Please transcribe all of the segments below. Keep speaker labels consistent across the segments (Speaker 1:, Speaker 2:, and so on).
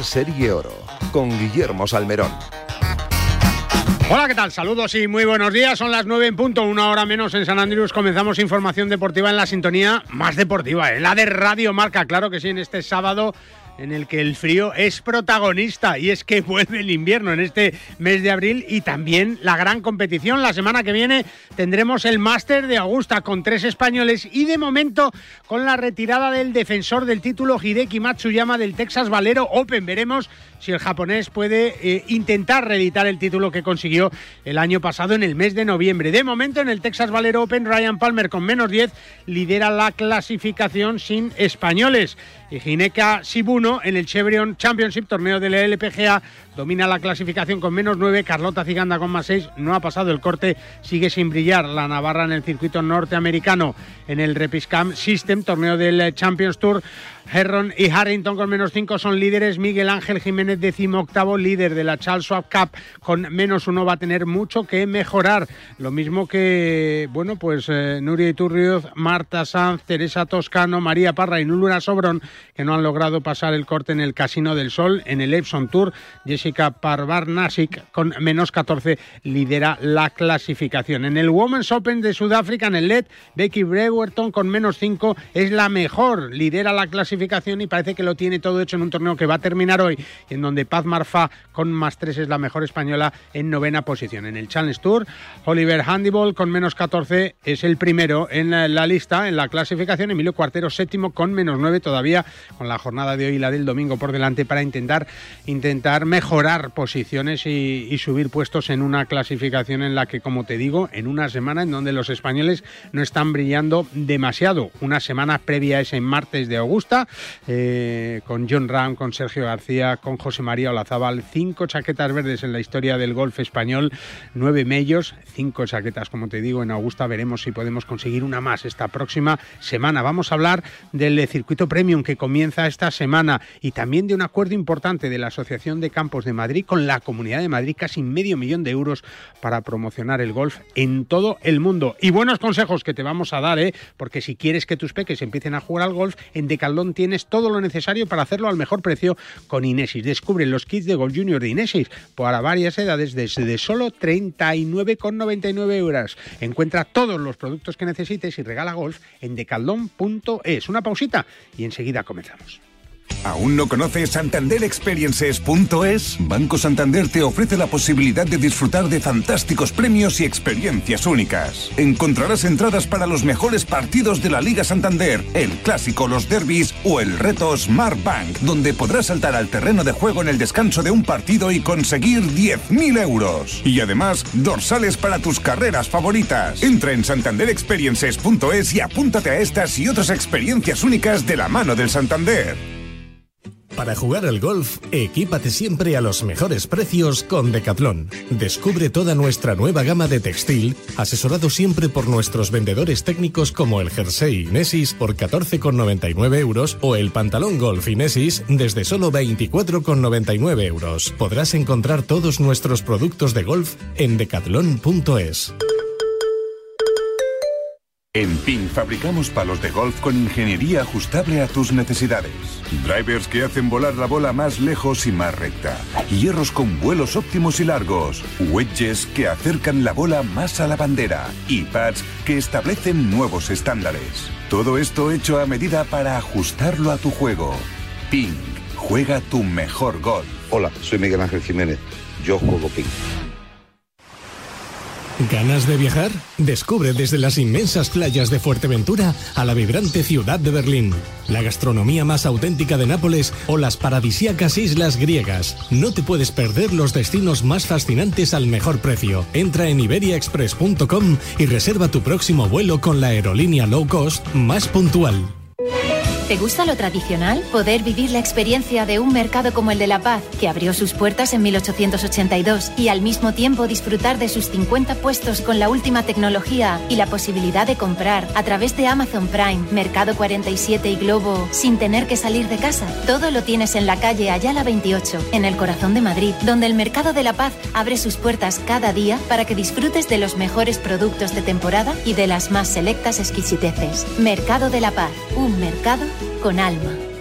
Speaker 1: Serie Oro con Guillermo Salmerón.
Speaker 2: Hola, ¿qué tal? Saludos y muy buenos días. Son las 9 en punto, una hora menos en San Andrés. Comenzamos información deportiva en la sintonía más deportiva, en la de Radio Marca. Claro que sí, en este sábado en el que el frío es protagonista y es que vuelve el invierno en este mes de abril y también la gran competición. La semana que viene tendremos el Máster de Augusta con tres españoles y de momento con la retirada del defensor del título Hideki Matsuyama del Texas Valero Open. Veremos si el japonés puede eh, intentar reeditar el título que consiguió el año pasado en el mes de noviembre. De momento en el Texas Valero Open Ryan Palmer con menos 10 lidera la clasificación sin españoles. Y Gineka Sibuno en el Chevron Championship, torneo de la LPGA, domina la clasificación con menos 9. Carlota Ciganda con más 6. No ha pasado el corte, sigue sin brillar la Navarra en el circuito norteamericano. En el Repiscam System, torneo del Champions Tour, Herron y Harrington con menos 5 son líderes. Miguel Ángel Jiménez, décimo octavo, líder de la Charles Schwab Cup, con menos 1 va a tener mucho que mejorar. Lo mismo que, bueno, pues eh, Nuria Iturrioz, Marta Sanz, Teresa Toscano, María Parra y Nulura Sobrón, que no han logrado pasar el corte en el Casino del Sol. En el Epson Tour, Jessica Parvar-Nasic, con menos 14, lidera la clasificación. En el Women's Open de Sudáfrica, en el LED, Becky Brewerton, con menos 5, es la mejor, lidera la clasificación y parece que lo tiene todo hecho en un torneo que va a terminar hoy, en donde Paz Marfa con más 3 es la mejor española en novena posición. En el Challenge Tour, Oliver Handiball con menos 14 es el primero en la lista, en la clasificación. Emilio Cuartero séptimo con menos 9 todavía, con la jornada de hoy y la del domingo por delante para intentar, intentar mejorar posiciones y, y subir puestos en una clasificación en la que, como te digo, en una semana en donde los españoles no están brillando demasiado. Una semana previa a ese martes de Augusta eh, con John Ram, con Sergio García, con José María Olazábal, cinco chaquetas verdes en la historia del golf español, nueve mellos, cinco chaquetas, como te digo, en Augusta veremos si podemos conseguir una más esta próxima semana. Vamos a hablar del circuito premium que comienza esta semana y también de un acuerdo importante de la Asociación de Campos de Madrid con la Comunidad de Madrid, casi medio millón de euros para promocionar el golf en todo el mundo. Y buenos consejos que te vamos a dar, ¿eh? porque si quieres que tus peques empiecen a jugar al golf, en Decaldón tienes todo lo necesario para hacerlo al mejor precio con Inesis. Descubre los kits de Golf Junior de Inesis para varias edades desde solo 39,99 euros. Encuentra todos los productos que necesites y regala golf en decaldón.es. Una pausita y enseguida comenzamos.
Speaker 3: ¿Aún no conoces santanderexperiences.es? Banco Santander te ofrece la posibilidad de disfrutar de fantásticos premios y experiencias únicas. Encontrarás entradas para los mejores partidos de la Liga Santander, el clásico, los derbis o el reto Smart Bank, donde podrás saltar al terreno de juego en el descanso de un partido y conseguir 10.000 euros. Y además, dorsales para tus carreras favoritas. Entra en santanderexperiences.es y apúntate a estas y otras experiencias únicas de la mano del Santander.
Speaker 4: Para jugar al golf, equípate siempre a los mejores precios con Decathlon. Descubre toda nuestra nueva gama de textil, asesorado siempre por nuestros vendedores técnicos como el jersey Inesis por 14,99 euros o el pantalón golf Inesis desde solo 24,99 euros. Podrás encontrar todos nuestros productos de golf en decathlon.es.
Speaker 3: En PIN fabricamos palos de golf con ingeniería ajustable a tus necesidades. Drivers que hacen volar la bola más lejos y más recta. Hierros con vuelos óptimos y largos. Wedges que acercan la bola más a la bandera. Y pads que establecen nuevos estándares. Todo esto hecho a medida para ajustarlo a tu juego. PIN. Juega tu mejor golf.
Speaker 5: Hola, soy Miguel Ángel Jiménez. Yo juego PIN.
Speaker 4: ¿Ganas de viajar? Descubre desde las inmensas playas de Fuerteventura a la vibrante ciudad de Berlín, la gastronomía más auténtica de Nápoles o las paradisíacas islas griegas. No te puedes perder los destinos más fascinantes al mejor precio. Entra en iberiaexpress.com y reserva tu próximo vuelo con la aerolínea low cost más puntual.
Speaker 6: ¿Te gusta lo tradicional? Poder vivir la experiencia de un mercado como el de La Paz, que abrió sus puertas en 1882, y al mismo tiempo disfrutar de sus 50 puestos con la última tecnología y la posibilidad de comprar a través de Amazon Prime, Mercado 47 y Globo sin tener que salir de casa. Todo lo tienes en la calle Ayala 28, en el corazón de Madrid, donde el Mercado de La Paz abre sus puertas cada día para que disfrutes de los mejores productos de temporada y de las más selectas exquisiteces. Mercado de La Paz, un mercado con alma.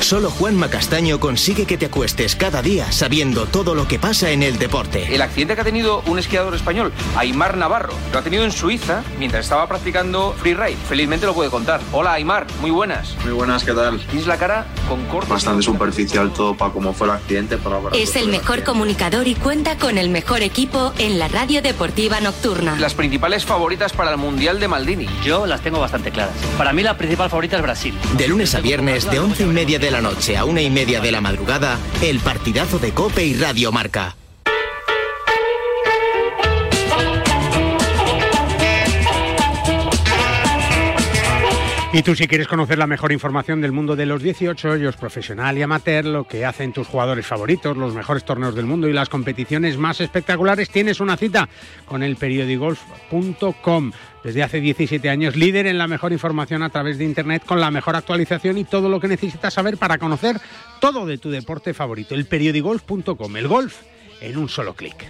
Speaker 7: Solo Juan Macastaño consigue que te acuestes cada día sabiendo todo lo que pasa en el deporte.
Speaker 8: El accidente que ha tenido un esquiador español, Aymar Navarro, lo ha tenido en Suiza mientras estaba practicando freeride. Felizmente lo puede contar. Hola Aymar, muy buenas.
Speaker 9: Muy buenas, ¿qué tal?
Speaker 8: Tienes la cara con cortes.
Speaker 9: Bastante superficial todo para cómo fue el accidente. Para
Speaker 10: es el mejor comunicador y cuenta con el mejor equipo en la radio deportiva nocturna.
Speaker 8: Las principales favoritas para el Mundial de Maldini.
Speaker 11: Yo las tengo bastante claras. Para mí la principal favorita es Brasil.
Speaker 7: De lunes a viernes, de once y media de la noche a una y media de la madrugada, el partidazo de Cope y Radio Marca.
Speaker 2: Y tú si quieres conocer la mejor información del mundo de los 18 hoyos profesional y amateur, lo que hacen tus jugadores favoritos, los mejores torneos del mundo y las competiciones más espectaculares, tienes una cita con el periodigolf.com. Desde hace 17 años, líder en la mejor información a través de Internet, con la mejor actualización y todo lo que necesitas saber para conocer todo de tu deporte favorito. El periodigolf.com, el golf en un solo clic.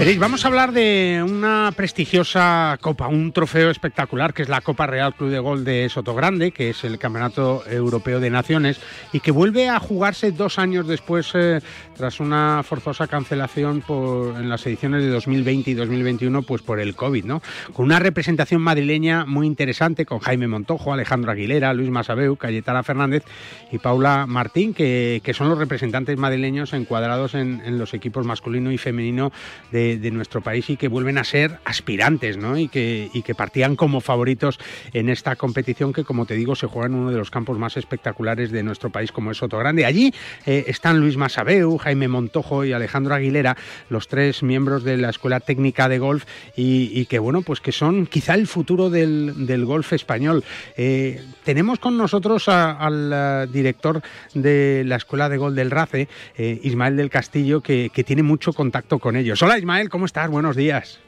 Speaker 2: Vamos a hablar de una prestigiosa copa, un trofeo espectacular que es la Copa Real Club de Gol de Sotogrande, que es el Campeonato Europeo de Naciones y que vuelve a jugarse dos años después eh, tras una forzosa cancelación por, en las ediciones de 2020 y 2021 pues por el COVID, ¿no? Con una representación madrileña muy interesante con Jaime Montojo, Alejandro Aguilera, Luis Masabeu, Cayetana Fernández y Paula Martín, que, son los representantes madrileños encuadrados en, en los equipos masculino y femenino de de, nuestro país y que vuelven a ser aspirantes, ¿no? Y que, y que partían como favoritos en esta competición que, como te digo, se juega en uno de los campos más espectaculares de nuestro país, como es Soto Grande. Allí eh, están Luis Masabeu, Jaime Montojo y Alejandro Aguilera, los tres miembros de la Escuela Técnica de Golf y, que, bueno, pues que son quizá el futuro del, del golf español. Eh, tenemos con nosotros al eh, director de la Escuela de Golf del RACE, Ismael del Castillo, que, que tiene mucho contacto con ellos. Hola, Ismael. ¿Cómo estás? Buenos días.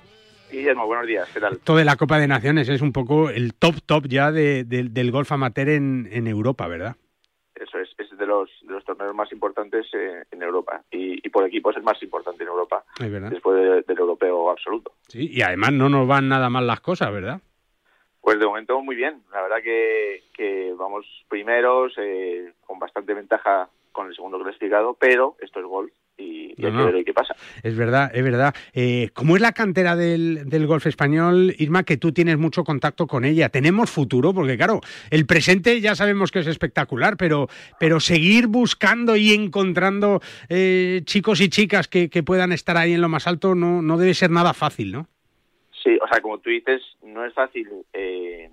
Speaker 12: Guillermo, buenos días, ¿qué tal?
Speaker 2: Todo de la Copa de Naciones es un poco el top top ya del golf amateur en, Europa, ¿verdad?
Speaker 12: Eso es, es de los, de los torneos más importantes eh, en Europa y, por equipo es el más importante en Europa, después del europeo absoluto.
Speaker 2: Sí, y además no nos van nada mal las cosas, ¿verdad?
Speaker 12: Pues de momento muy bien, la verdad que, que vamos primeros, eh, con bastante ventaja con el segundo clasificado, pero esto es golf y, qué pasa.
Speaker 2: Es verdad, es verdad. Eh, ¿Cómo es la cantera del, del, golf español, Irma, que tú tienes mucho contacto con ella? ¿Tenemos futuro? Porque claro, el presente ya sabemos que es espectacular, pero, pero seguir buscando y encontrando eh, chicos y chicas que, que, puedan estar ahí en lo más alto no, no debe ser nada fácil, ¿no?
Speaker 12: Sí, o sea, como tú dices, no es fácil eh,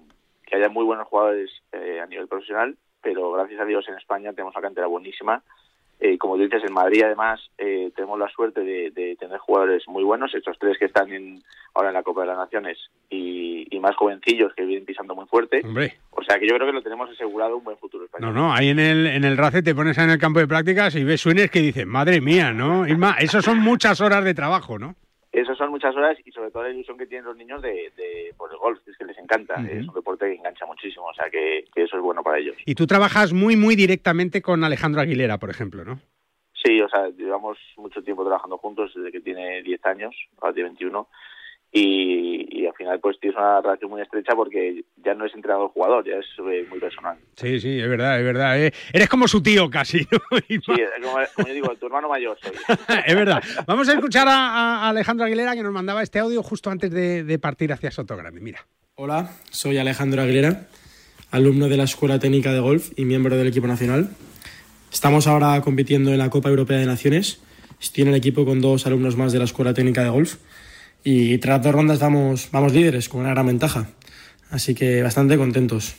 Speaker 12: que haya muy buenos jugadores a nivel profesional, pero gracias a Dios en España tenemos una cantera buenísima eh, como dices, en Madrid además eh, tenemos la suerte de, tener jugadores muy buenos, estos tres que están en, ahora en la Copa de las Naciones y, más jovencillos que vienen pisando muy fuerte. O sea que yo creo que lo tenemos asegurado un buen futuro español.
Speaker 2: No, no, ahí en el, en el RACE te pones en el campo de prácticas y ves suenes que dicen, madre mía, ¿no? Irma, eso son muchas horas de trabajo, ¿no?
Speaker 12: Eso son muchas horas y sobre todo la ilusión que tienen los niños de, por el golf, es que les encanta, es un deporte que engancha muchísimo, o sea que, eso es bueno para ellos.
Speaker 2: Y tú trabajas muy, muy directamente con Alejandro Aguilera, por ejemplo, ¿no?
Speaker 12: Sí, o sea, llevamos mucho tiempo trabajando juntos desde que tiene 10 años, ahora tiene 21, y, al final pues tienes una relación muy estrecha porque ya no es entrenador-jugador, ya es eh, muy personal.
Speaker 2: Sí, sí, es verdad, es verdad. Eh. Eres como su tío casi.
Speaker 12: Sí, como, yo digo, tu hermano mayor soy.
Speaker 2: es verdad. Vamos a escuchar a, Alejandro Aguilera que nos mandaba este audio justo antes de, partir hacia Sotogrande. Mira.
Speaker 13: Hola, soy Alejandro Aguilera, alumno de la Escuela Técnica de Golf y miembro del equipo nacional. Estamos ahora compitiendo en la Copa Europea de Naciones. Estoy en el equipo con dos alumnos más de la Escuela Técnica de Golf y tras dos rondas vamos, vamos líderes con una gran ventaja. Así que bastante contentos.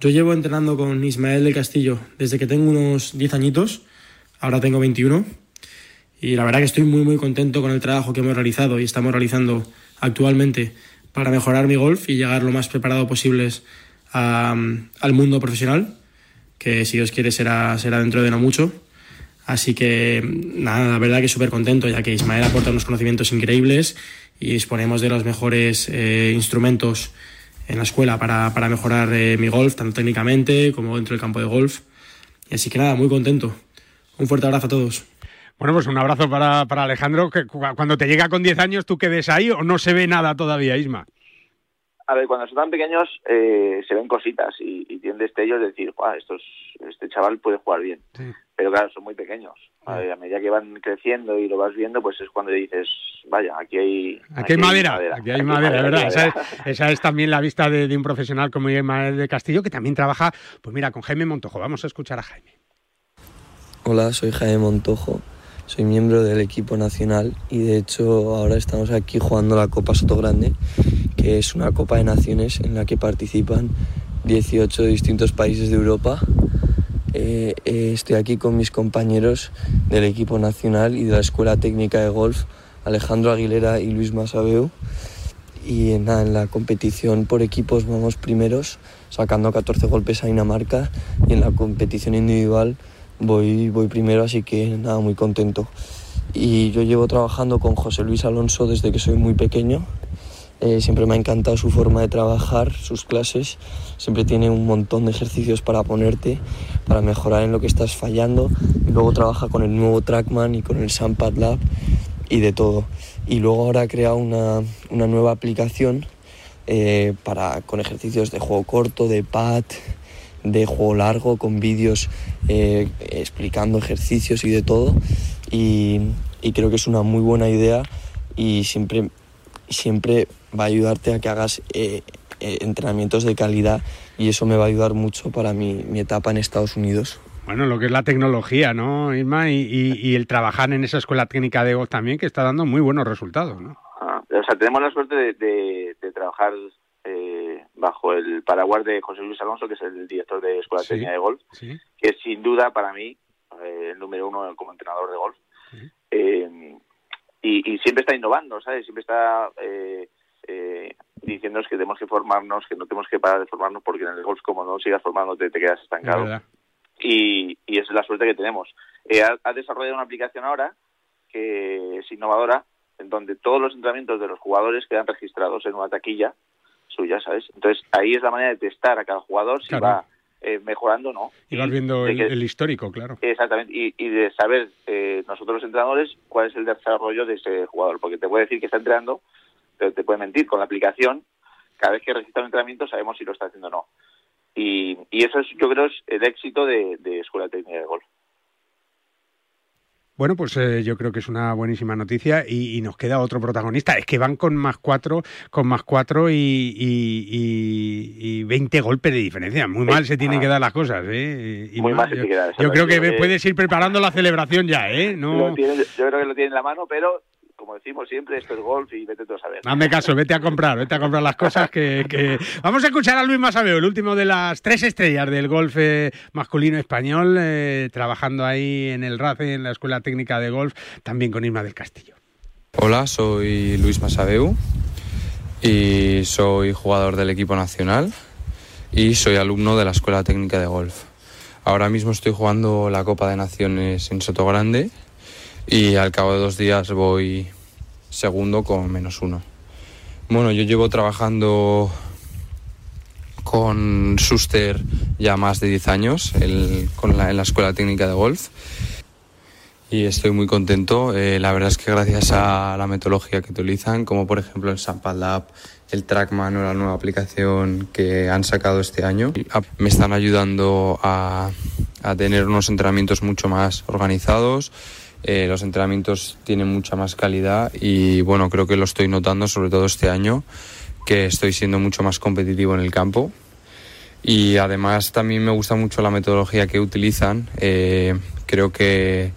Speaker 13: Yo llevo entrenando con Ismael del Castillo desde que tengo unos 10 añitos, ahora tengo 21, y la verdad que estoy muy muy contento con el trabajo que hemos realizado y estamos realizando actualmente para mejorar mi golf y llegar lo más preparado posible al mundo profesional, que si Dios quiere será, será dentro de no mucho. Así que nada, la verdad que súper contento, ya que Ismael aporta unos conocimientos increíbles y disponemos de los mejores eh, instrumentos en la escuela para, mejorar eh, mi golf, tanto técnicamente como dentro del campo de golf. Y así que nada, muy contento. Un fuerte abrazo a todos.
Speaker 2: Bueno, pues un abrazo para, para Alejandro. Que cuando te llega con 10 años, ¿tú qué ves ahí o no se ve nada todavía, Isma?
Speaker 12: A ver, cuando son tan pequeños eh, se ven cositas y, y tienen destellos de decir, "Guau, estos, este chaval puede jugar bien. Pero claro, son muy pequeños. A, ver, a medida que van creciendo y lo vas viendo, pues es cuando dices, vaya, aquí hay...
Speaker 2: Aquí hay madera, aquí hay madera, de verdad. Esa es, esa es también la vista de, de un profesional como Ismael de Castillo, que también trabaja, pues mira, con Jaime Montojo. Vamos a escuchar a Jaime.
Speaker 14: Hola, soy Jaime Montojo, soy miembro del equipo nacional y de hecho ahora estamos aquí jugando la Copa Sotogrande, que es una Copa de Naciones en la que participan 18 distintos países de Europa. Eh, eh, estoy aquí con mis compañeros del equipo nacional y de la Escuela Técnica de Golf, Alejandro Aguilera y Luis Masabeu. Y en, nada, en la competición por equipos vamos primeros, sacando 14 golpes a Dinamarca y en la competición individual voy, voy primero, así que nada, muy contento. Y yo llevo trabajando con José Luis Alonso desde que soy muy pequeño. Eh, siempre me ha encantado su forma de trabajar, sus clases. Siempre tiene un montón de ejercicios para ponerte, para mejorar en lo que estás fallando. Luego trabaja con el nuevo Trackman y con el Sampad Lab y de todo. Y luego ahora ha creado una, una nueva aplicación eh, para, con ejercicios de juego corto, de pad, de juego largo, con vídeos eh, explicando ejercicios y de todo. Y, y creo que es una muy buena idea y siempre, siempre va a ayudarte a que hagas eh, eh, entrenamientos de calidad y eso me va a ayudar mucho para mi, mi etapa en Estados Unidos.
Speaker 2: Bueno, lo que es la tecnología, ¿no, Isma? Y, y- y el trabajar en esa escuela técnica de golf también, que está dando muy buenos resultados, ¿no?
Speaker 12: Ah, o sea, tenemos la suerte de, de- de trabajar eh, bajo el paraguas de José Luis Alonso, que es el director de Escuela
Speaker 2: Sí.
Speaker 12: Técnica de Golf,
Speaker 2: Sí.
Speaker 12: que es sin duda para mí eh, el número uno como entrenador de golf. Eh, y, y siempre está innovando, ¿sabes? Siempre está eh, diciéndonos que tenemos que formarnos, que no tenemos que parar de formarnos, porque en el golf, como no sigas formándote, te quedas
Speaker 2: Es
Speaker 12: estancado. y, y esa es la suerte que tenemos. Eh, ha, ha desarrollado una aplicación ahora que es innovadora, en donde todos los entrenamientos de los jugadores quedan registrados en una taquilla suya, ¿sabes? Entonces ahí es la manera de testar a cada jugador si
Speaker 2: Claro.
Speaker 12: va eh, mejorando o no.
Speaker 2: Y vas viendo el,
Speaker 12: que-
Speaker 2: el histórico, claro.
Speaker 12: Exactamente, y, y de saber eh, nosotros los entrenadores cuál es el desarrollo de ese jugador, porque te puede decir que está entrenando, pero te puede mentir con la aplicación. Cada vez que registra un entrenamiento sabemos si lo está haciendo o no. Y, y eso es, yo creo, es el éxito de, de Escuela Técnica de Golf.
Speaker 2: Bueno, pues eh, yo creo que es una buenísima noticia y, y nos queda otro protagonista. Es que van con más cuatro, con más cuatro y, y, y- y 20 golpes de diferencia. Muy mal se tienen que dar las cosas, ¿eh?
Speaker 12: Muy
Speaker 2: más,
Speaker 12: mal se
Speaker 2: yo,
Speaker 12: tiene que dar,
Speaker 2: yo creo que
Speaker 12: exactamente.
Speaker 2: puedes ir preparando la celebración ya, ¿eh? No,
Speaker 12: tiene- yo creo que lo tiene en la mano, pero como decimos siempre, esto es golf y vete tú a saber.
Speaker 2: Hazme caso, vete a comprar, vete a comprar las cosas que, que- Vamos a escuchar a Luis Masabeo, el último de las tres estrellas del golf eh, masculino español, eh, trabajando ahí en el RACE, en la Escuela Técnica de Golf, también con Isma del Castillo.
Speaker 15: Hola, soy Luis Masabeu y soy jugador del equipo nacional y soy alumno de la Escuela Técnica de Golf. Ahora mismo estoy jugando la Copa de Naciones en Sotogrande y al cabo de dos días voy segundo con menos uno. Bueno, yo llevo trabajando con Suster ya más de 10 años el- con la- en la Escuela Técnica de Golf y estoy muy contento. Eh, la verdad es que gracias a la metodología que utilizan, como por ejemplo el Sampad Lab, el Trackman o la nueva aplicación que han sacado este año, me están ayudando a, a tener unos entrenamientos mucho más organizados. Eh, los entrenamientos tienen mucha más calidad y bueno, creo que lo estoy notando sobre todo este año, que estoy siendo mucho más competitivo en el campo. Y además también me gusta mucho la metodología que utilizan. Eh, creo que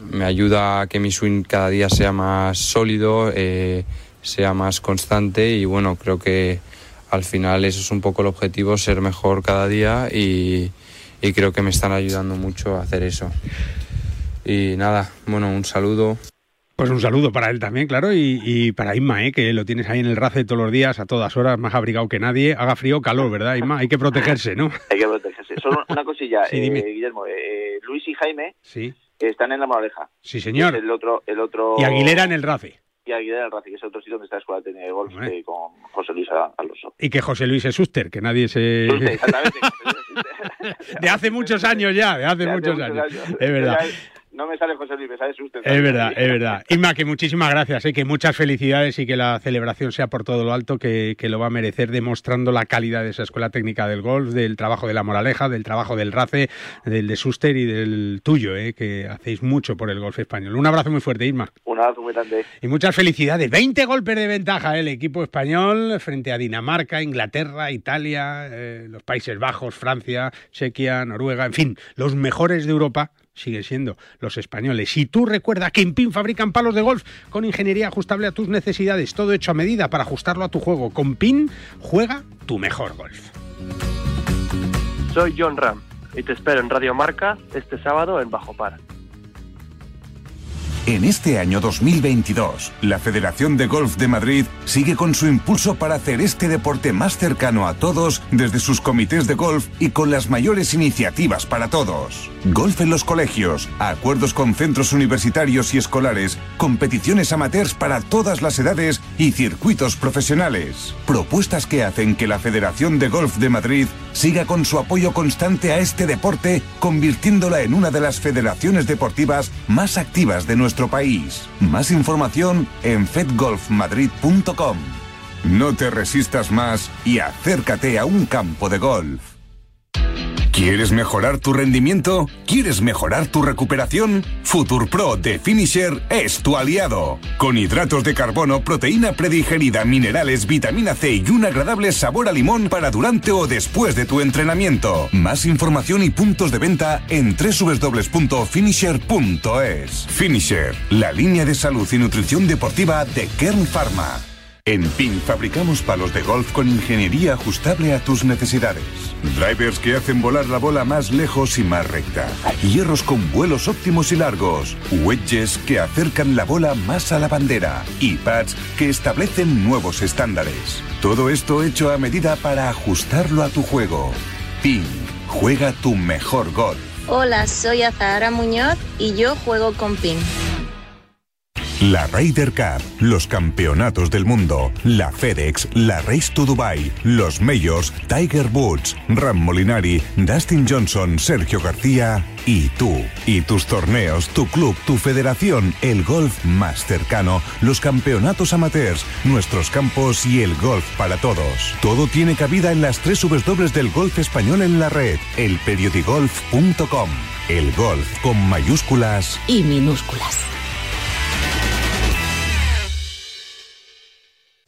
Speaker 15: me ayuda a que mi swing cada día sea más sólido, eh, sea más constante y bueno, creo que al final eso es un poco el objetivo, ser mejor cada día y, y creo que me están ayudando mucho a hacer eso. Y nada, bueno, un saludo.
Speaker 2: Pues un saludo para él también, claro, y, y para Isma, ¿eh? que lo tienes ahí en el RACE todos los días, a todas horas, más abrigado que nadie, haga frío o calor, ¿verdad, Isma? Hay que protegerse, ¿no?
Speaker 12: Hay que protegerse. Solo una cosilla,
Speaker 2: Sí,
Speaker 12: eh,
Speaker 2: dime.
Speaker 12: Guillermo. eh, Luis y Jaime
Speaker 2: Sí,
Speaker 12: están en la Moraleja.
Speaker 2: sí, señor.
Speaker 12: El otro, el otro...
Speaker 2: Y Aguilera en el RACE.
Speaker 12: Y Aguilera el que es otro sitio donde está la Escuela de Golf eh, con José Luis Alonso.
Speaker 2: Y que José Luis es Suster, que nadie se...
Speaker 12: Exactamente.
Speaker 2: de hace muchos años ya, de hace
Speaker 12: De hace
Speaker 2: muchos
Speaker 12: muchos
Speaker 2: años.
Speaker 12: años.
Speaker 2: Es verdad.
Speaker 16: No me sale José Luis, me sale Suster.
Speaker 2: Es verdad, es verdad. Inma, que muchísimas gracias, ¿eh? que muchas felicidades y que la celebración sea por todo lo alto, que, que, lo va a merecer, demostrando la calidad de esa escuela técnica del golf, del trabajo de la Moraleja, del trabajo del RACE, del de Suster y del tuyo, ¿eh? que hacéis mucho por el golf español. Un abrazo muy fuerte, Inma.
Speaker 16: Un abrazo muy grande.
Speaker 2: Y muchas felicidades. 20 golpes de ventaja ¿eh? el equipo español frente a Dinamarca, Inglaterra, Italia, eh, los Países Bajos, Francia, Chequia, Noruega, en fin, los mejores de Europa siguen siendo los españoles. Y tú recuerda que en PIN fabrican palos de golf con ingeniería ajustable a tus necesidades, todo hecho a medida para ajustarlo a tu juego. Con PIN juega tu mejor golf.
Speaker 17: Soy John Ram y te espero en Radio Marca este sábado en Bajo Par.
Speaker 3: En este año 2022, la Federación de Golf de Madrid sigue con su impulso para hacer este deporte más cercano a todos desde sus comités de golf y con las mayores iniciativas para todos. Golf en los colegios, acuerdos con centros universitarios y escolares, competiciones amateurs para todas las edades y circuitos profesionales. Propuestas que hacen que la Federación de Golf de Madrid siga con su apoyo constante a este deporte, convirtiéndola en una de las federaciones deportivas más activas de nuestro país. Más información en fedgolfmadrid.com. No te resistas más y acércate a un campo de golf. ¿Quieres mejorar tu rendimiento? ¿Quieres mejorar tu recuperación? Futurpro de Finisher es tu aliado. Con hidratos de carbono, proteína predigerida, minerales, vitamina C y un agradable sabor a limón para durante o después de tu entrenamiento. Más información y puntos de venta en www.finisher.es. Finisher, la línea de salud y nutrición deportiva de Kern Pharma. En PIN fabricamos palos de golf con ingeniería ajustable a tus necesidades. Drivers que hacen volar la bola más lejos y más recta. Hierros con vuelos óptimos y largos. Wedges que acercan la bola más a la bandera. Y pads que establecen nuevos estándares. Todo esto hecho a medida para ajustarlo a tu juego. PIN. Juega tu mejor golf.
Speaker 18: Hola, soy Azahara Muñoz y yo juego con PIN.
Speaker 3: La Ryder Cup, los campeonatos del mundo, la FedEx, la Race to Dubai, los Majors, Tiger Woods, Ram Molinari, Dustin Johnson, Sergio García y tú. Y tus torneos, tu club, tu federación, el golf más cercano, los campeonatos amateurs, nuestros campos y el golf para todos. Todo tiene cabida en las tres W del golf español en la red, elperiodigolf.com. El golf con mayúsculas
Speaker 19: y minúsculas.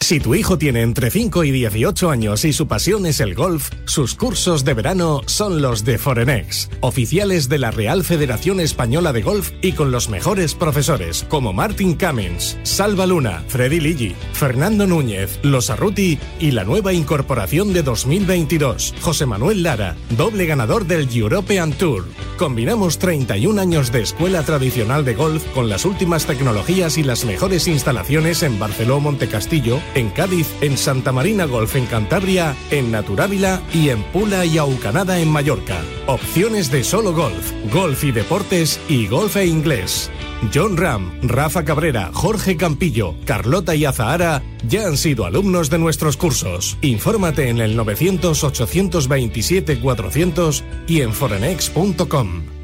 Speaker 4: Si tu hijo tiene entre 5 y 18 años y su pasión es el golf, sus cursos de verano son los de Forenex, oficiales de la Real Federación Española de Golf y con los mejores profesores como Martin Cummins, Salva Luna, Freddy Ligi, Fernando Núñez, Los Arruti y la nueva incorporación de 2022, José Manuel Lara, doble ganador del European Tour. Combinamos 31 años de escuela tradicional de golf con las últimas tecnologías y las mejores instalaciones en Barceló Montecastillo, en Cádiz, en Santa Marina Golf en Cantabria, en Naturávila y en Pula y Aucanada en Mallorca. Opciones de solo golf, golf y deportes y golf e inglés. John Ram, Rafa Cabrera, Jorge Campillo, Carlota y Azahara ya han sido alumnos de nuestros cursos. Infórmate en el 900-827-400 y en forenex.com.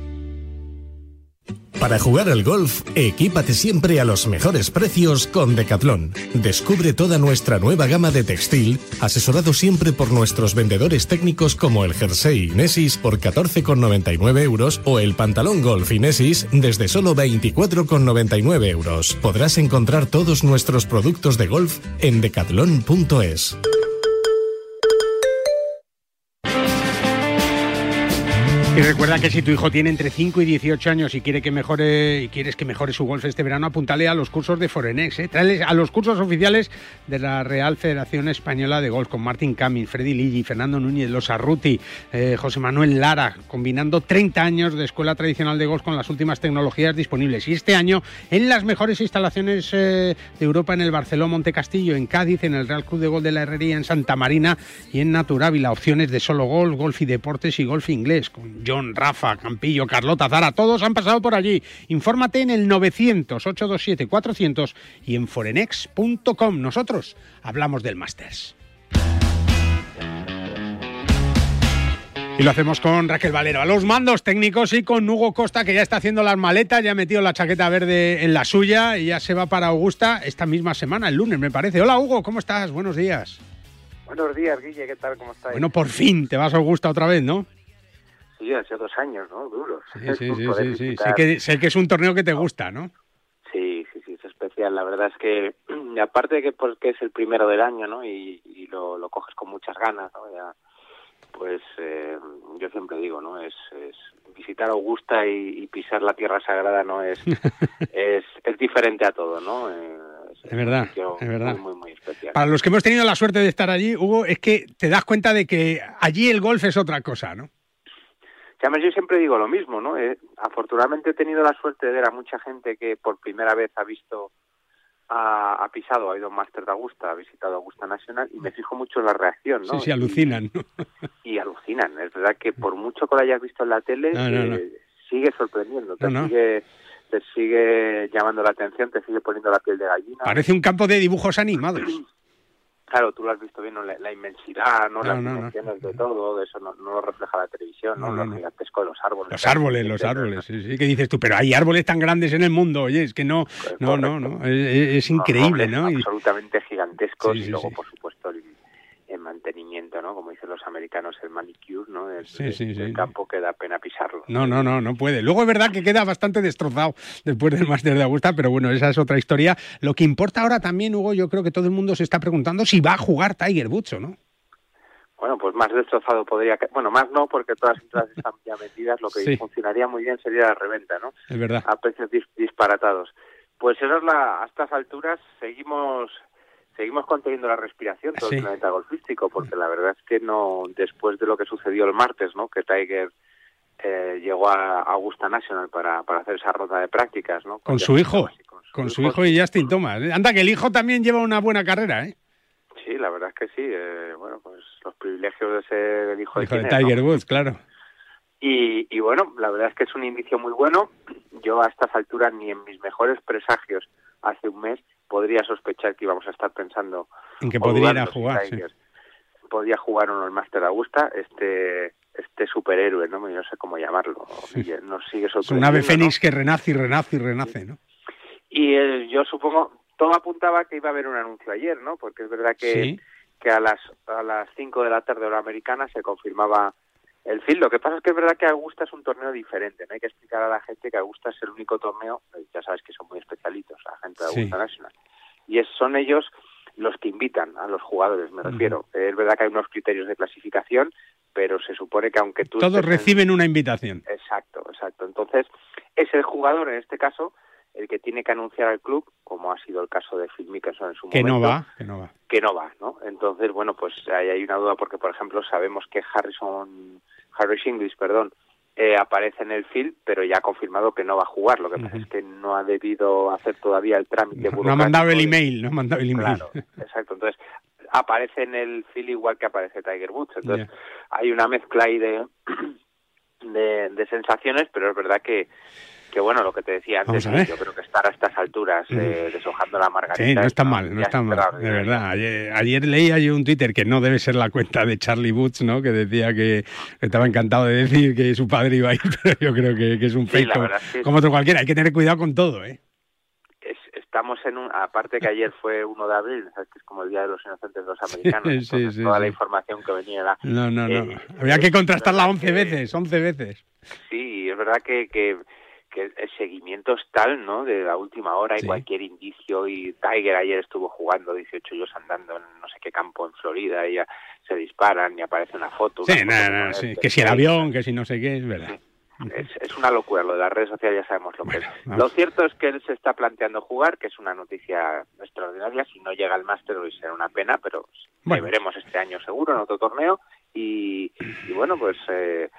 Speaker 4: Para jugar al golf, equípate siempre a los mejores precios con Decathlon. Descubre toda nuestra nueva gama de textil, asesorado siempre por nuestros vendedores técnicos como el jersey Inesis por 14,99 euros o el pantalón golf Inesis desde solo 24,99 euros. Podrás encontrar todos nuestros productos de golf en decathlon.es.
Speaker 2: Y recuerda que si tu hijo tiene entre 5 y 18 años y quiere que mejore y quieres que mejore su golf este verano, apúntale a los cursos de Forenex, ¿eh? Tráele a los cursos oficiales de la Real Federación Española de Golf con Martín Camin, Freddy Ligi, Fernando Núñez, Los Arruti, eh, José Manuel Lara, combinando 30 años de escuela tradicional de golf con las últimas tecnologías disponibles. Y este año en las mejores instalaciones eh, de Europa en el Barceló Monte Castillo, en Cádiz, en el Real Club de Golf de la Herrería, en Santa Marina y en Naturávila. Opciones de solo golf, golf y deportes y golf inglés John, Rafa, Campillo, Carlota, Zara, todos han pasado por allí. Infórmate en el 900-827-400 y en forenex.com. Nosotros hablamos del Masters. Y lo hacemos con Raquel Valero a los mandos técnicos y con Hugo Costa, que ya está haciendo las maletas, ya ha metido la chaqueta verde en la suya y ya se va para Augusta esta misma semana, el lunes, me parece. Hola, Hugo, ¿cómo estás? Buenos días.
Speaker 19: Buenos días, Guille, ¿qué tal? ¿Cómo estás?
Speaker 2: Bueno, por fin te vas a Augusta otra vez, ¿no?
Speaker 19: Sí, hace dos años, ¿no? Duros.
Speaker 2: Sí, sí, sí, sí, sí. Sé, que, sé que es un torneo que te gusta, ¿no?
Speaker 19: Sí, sí, sí, es especial. La verdad es que, aparte de que porque es el primero del año, ¿no? Y, y lo, lo coges con muchas ganas, ¿no? Ya, pues eh, yo siempre digo, ¿no? Es, es visitar Augusta y, y, pisar la tierra sagrada, ¿no? Es, es, es diferente a todo, ¿no? Eh,
Speaker 2: es, es verdad, es verdad.
Speaker 19: Muy, muy, muy especial.
Speaker 2: Para los que hemos tenido la suerte de estar allí, Hugo, es que te das cuenta de que allí el golf es otra cosa, ¿no?
Speaker 19: Además, yo siempre digo lo mismo, ¿no? Eh, afortunadamente he tenido la suerte de ver a mucha gente que por primera vez ha visto, ha, ha pisado, ha ido a un máster de Augusta, ha visitado Augusta Nacional y me fijo mucho en la reacción, ¿no?
Speaker 2: Sí, sí, alucinan.
Speaker 19: Y, y alucinan. Es verdad que por mucho que lo hayas visto en la tele,
Speaker 2: no, no, no.
Speaker 19: Eh, sigue sorprendiendo, te sigue te sigue llamando la atención, te sigue poniendo la piel de gallina.
Speaker 2: Parece un campo de dibujos animados.
Speaker 19: Claro, tú lo has visto bien, ¿no? la, la, inmensidad, ¿no?
Speaker 2: No,
Speaker 19: las
Speaker 2: no,
Speaker 19: dimensiones de todo, de eso no, lo refleja la televisión, ¿no? Lo gigantesco de los árboles.
Speaker 2: Los árboles, los árboles, sí, sí, que dices tú, pero hay árboles tan grandes en el mundo, oye, es que no,
Speaker 19: Pues
Speaker 2: no, no, no, es, es increíble, ¿no?
Speaker 19: Y... Absolutamente gigantescos
Speaker 2: Sí, sí,
Speaker 19: y luego, por supuesto, el, el mantenimiento, ¿no? Como dicen los americanos, el manicure, ¿no? El,
Speaker 2: Sí, sí,
Speaker 19: el
Speaker 2: sí.
Speaker 19: campo que da pena pisarlo.
Speaker 2: No, no, no, no puede. Luego es verdad que queda bastante destrozado después del máster de Augusta, pero bueno, esa es otra historia. Lo que importa ahora también, Hugo, yo creo que todo el mundo se está preguntando si va a jugar Tiger Woods o no.
Speaker 19: Bueno, pues más destrozado podría... Bueno, más no, porque todas las entradas están ya vendidas. Lo que
Speaker 2: Sí.
Speaker 19: funcionaría muy bien sería la reventa, ¿no?
Speaker 2: Es verdad.
Speaker 19: a precios dis- disparatados. Pues eso es la, a estas alturas seguimos seguimos conteniendo la respiración todo
Speaker 2: Sí.
Speaker 19: el planeta golfístico, porque la verdad es que no, después de lo que sucedió el martes, ¿no? que Tiger eh, llegó a Augusta National para, para hacer esa ronda de prácticas, ¿no?
Speaker 2: Con su hijo, con su hijo y Justin Thomas. Anda, que el hijo también lleva una buena carrera, ¿eh?
Speaker 19: Sí, la verdad es que sí. eh, bueno, pues los privilegios de ser el hijo,
Speaker 2: Hijo de
Speaker 19: ¿no?
Speaker 2: Tiger Woods, claro.
Speaker 19: Y, y bueno, la verdad es que es un indicio muy bueno. Yo a estas alturas ni en mis mejores presagios hace un mes podría sospechar que íbamos a estar pensando
Speaker 2: En que podría ir a jugar, sí.
Speaker 19: Podía jugar o no el Máster de Augusta, este este superhéroe, no no sé cómo llamarlo, Guille, nos sigue
Speaker 2: Es un ave
Speaker 19: ¿no?
Speaker 2: fénix que renace y renace y renace, ¿no?
Speaker 19: Y eh, yo supongo, todo apuntaba que iba a haber un anuncio ayer, ¿no? Porque es verdad que,
Speaker 2: Sí.
Speaker 19: que a las a las 5 de la tarde hora americana se confirmaba el fin. Lo que pasa es que es verdad que Augusta es un torneo diferente, ¿no? Hay que explicar a la gente que Augusta es el único torneo, eh, ya sabes que son muy especialitos la gente de
Speaker 2: Sí.
Speaker 19: Augusta National. Y es, son ellos los que invitan a los jugadores, me refiero. Eh, Es verdad que hay unos criterios de clasificación, pero se supone que aunque tú...
Speaker 2: Todos
Speaker 19: en-
Speaker 2: reciben una invitación.
Speaker 19: Exacto, exacto. Entonces, es el jugador, en este caso, el que tiene que anunciar al club, como ha sido el caso de Phil Mickelson en su
Speaker 2: Que
Speaker 19: momento,
Speaker 2: no va, que no va.
Speaker 19: que no va, ¿no? Entonces, bueno, pues ahí hay una duda porque, por ejemplo, sabemos que Harrison, Harry Inglis, perdón, eh, aparece en el field, pero ya ha confirmado que no va a jugar. Lo que pasa es que no ha debido hacer todavía el trámite
Speaker 2: No ha mandado el email, no ha mandado el email.
Speaker 19: Claro, exacto. Entonces, aparece en el field igual que aparece Tiger Woods. Entonces, hay una mezcla ahí de, de, de sensaciones, pero es verdad que, que bueno, lo que te decía antes, yo creo que estar a estas alturas eh, deshojando la margarita.
Speaker 2: Sí, no
Speaker 19: es
Speaker 2: está mal, no está mal, de verdad. Ayer, ayer leía yo un Twitter que no debe ser la cuenta de Charlie Woods, ¿no? Que decía que estaba encantado de decir que su padre iba a ir, pero yo creo que, que es un
Speaker 19: Sí, la
Speaker 2: como,
Speaker 19: verdad
Speaker 2: otro cualquiera. Hay que tener cuidado con todo, ¿eh?
Speaker 19: Es- estamos en un, aparte que ayer fue 1 de abril, ¿sabes? que es como el Día de los Inocentes los Americanos,
Speaker 2: sí, sí,
Speaker 19: toda la información que venía era...
Speaker 2: No, no, no.
Speaker 19: eh,
Speaker 2: Había que contrastarla
Speaker 19: verdad
Speaker 2: 11
Speaker 19: que-
Speaker 2: veces, 11 veces.
Speaker 19: Sí, es verdad que, que, que el seguimiento es tal, ¿no? De la última hora y cualquier indicio. Y Tiger ayer estuvo jugando 18 hoyos andando en no sé qué campo en Florida y ya se disparan y aparece una foto.
Speaker 2: Sí,
Speaker 19: una foto
Speaker 2: no, sí. Que si el avión, que si no sé qué, es verdad.
Speaker 19: Es, es una locura, lo de las redes sociales ya sabemos lo que es.
Speaker 2: vamos.
Speaker 19: Lo cierto es que él se está planteando jugar, que es una noticia extraordinaria. Si no llega al máster hoy será una pena, pero
Speaker 2: Bueno.
Speaker 19: le veremos este año seguro en otro torneo. Y, y bueno, pues eh,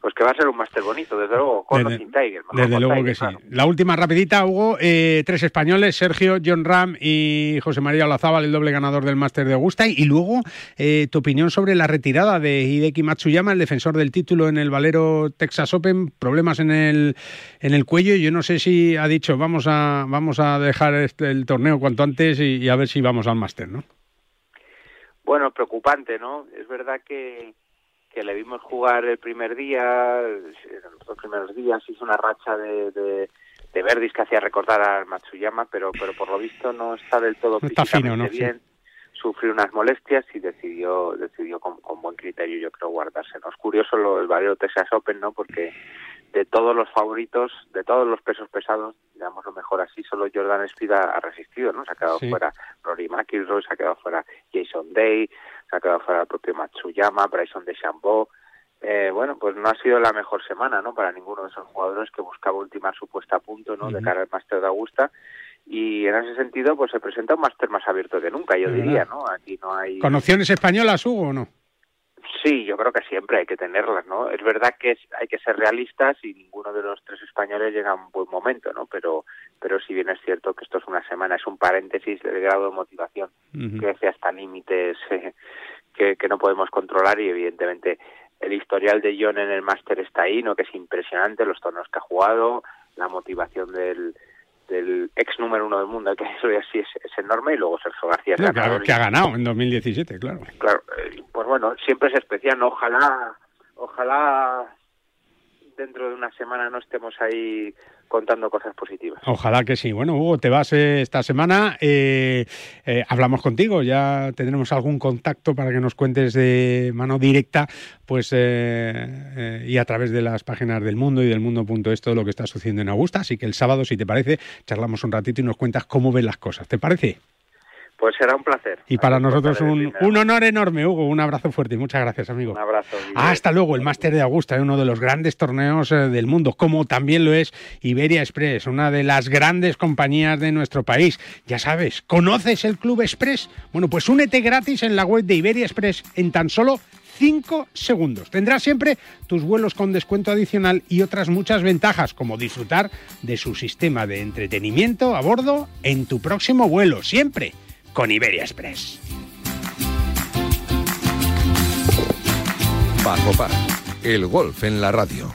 Speaker 19: pues que va a ser un máster bonito, desde luego, con
Speaker 2: Desde-
Speaker 19: sin Tiger.
Speaker 2: Desde luego
Speaker 19: Tiger,
Speaker 2: que sí. La última rapidita, Hugo. eh, tres españoles, Sergio, John Ram y José María Olazábal, el doble ganador del Máster de Augusta. Y luego, eh, tu opinión sobre la retirada de Hideki Matsuyama, el defensor del título en el Valero Texas Open. Problemas en el, en el cuello. Yo no sé si ha dicho, vamos a, vamos a dejar este- el torneo cuanto antes y, y a ver si vamos al Máster, ¿no?
Speaker 19: Bueno, preocupante, ¿no? Es verdad que, que le vimos jugar el primer día, los dos primeros días, hizo una racha de, de, de verdis que hacía recordar al Matsuyama, pero, pero por lo visto no está del todo
Speaker 2: está fino, ¿no?
Speaker 19: bien. Sufrió unas molestias y decidió decidió con, con buen criterio, yo creo, guardarse. ¿no? Es curioso lo del Valero Texas Open, ¿no? Porque de todos los favoritos, de todos los pesos pesados, digamos lo mejor así, solo Jordan Speed ha, ha resistido, ¿no? Se ha quedado
Speaker 2: Sí.
Speaker 19: fuera Rory McIlroy, se ha quedado fuera Jason Day, se ha quedado fuera el propio Matsuyama, Bryson DeChambeau. Eh, bueno, pues no ha sido la mejor semana, ¿no? Para ninguno de esos jugadores que buscaba ultimar su puesta a punto, ¿no? De cara al Máster de Augusta. Y en ese sentido, pues se presenta un máster más abierto que nunca, yo diría. ¿no? Aquí no hay...
Speaker 2: ¿Con opciones españolas, Hugo, o no?
Speaker 19: Sí, yo creo que siempre hay que tenerlas, ¿no? Es verdad que hay que ser realistas y ninguno de los tres españoles llega a un buen momento, ¿no? Pero, pero si bien es cierto que esto es una semana, es un paréntesis del grado de motivación
Speaker 2: Ujú.
Speaker 19: crece hasta límites eh, que, que no podemos controlar y evidentemente el historial de John en el máster está ahí, ¿no? Que es impresionante, los torneos que ha jugado, la motivación del, del ex número uno del mundo, que eso ya sí es, es enorme, y luego Sergio García
Speaker 2: No, que, ha, que ganado en 2017, claro.
Speaker 19: claro, bueno, siempre es especial, ¿no? Ojalá, ojalá dentro de una semana no estemos ahí contando cosas positivas.
Speaker 2: Ojalá que sí. Bueno, Hugo, te vas eh, esta semana. eh, eh, hablamos contigo. Ya tendremos algún contacto para que nos cuentes de mano directa, pues eh, y a través de las páginas del Mundo y del Mundo.es todo lo que está sucediendo en Augusta. Así que el sábado, si te parece, charlamos un ratito y nos cuentas cómo ven las cosas. ¿Te parece?
Speaker 19: Pues será un placer.
Speaker 2: Y para nosotros un, un honor enorme, Hugo. Un abrazo fuerte y muchas gracias, amigo.
Speaker 19: Un abrazo.
Speaker 2: Hasta luego, el Máster de Augusta, es uno de los grandes torneos eh, del mundo, como también lo es Iberia Express, una de las grandes compañías de nuestro país. Ya sabes, ¿conoces el Club Express? Bueno, pues únete gratis en la web de Iberia Express en tan solo 5 segundos. Tendrás siempre tus vuelos con descuento adicional y otras muchas ventajas, como disfrutar de su sistema de entretenimiento a bordo en tu próximo vuelo, siempre con Iberia Express.
Speaker 1: Bajo par, el golf en la radio.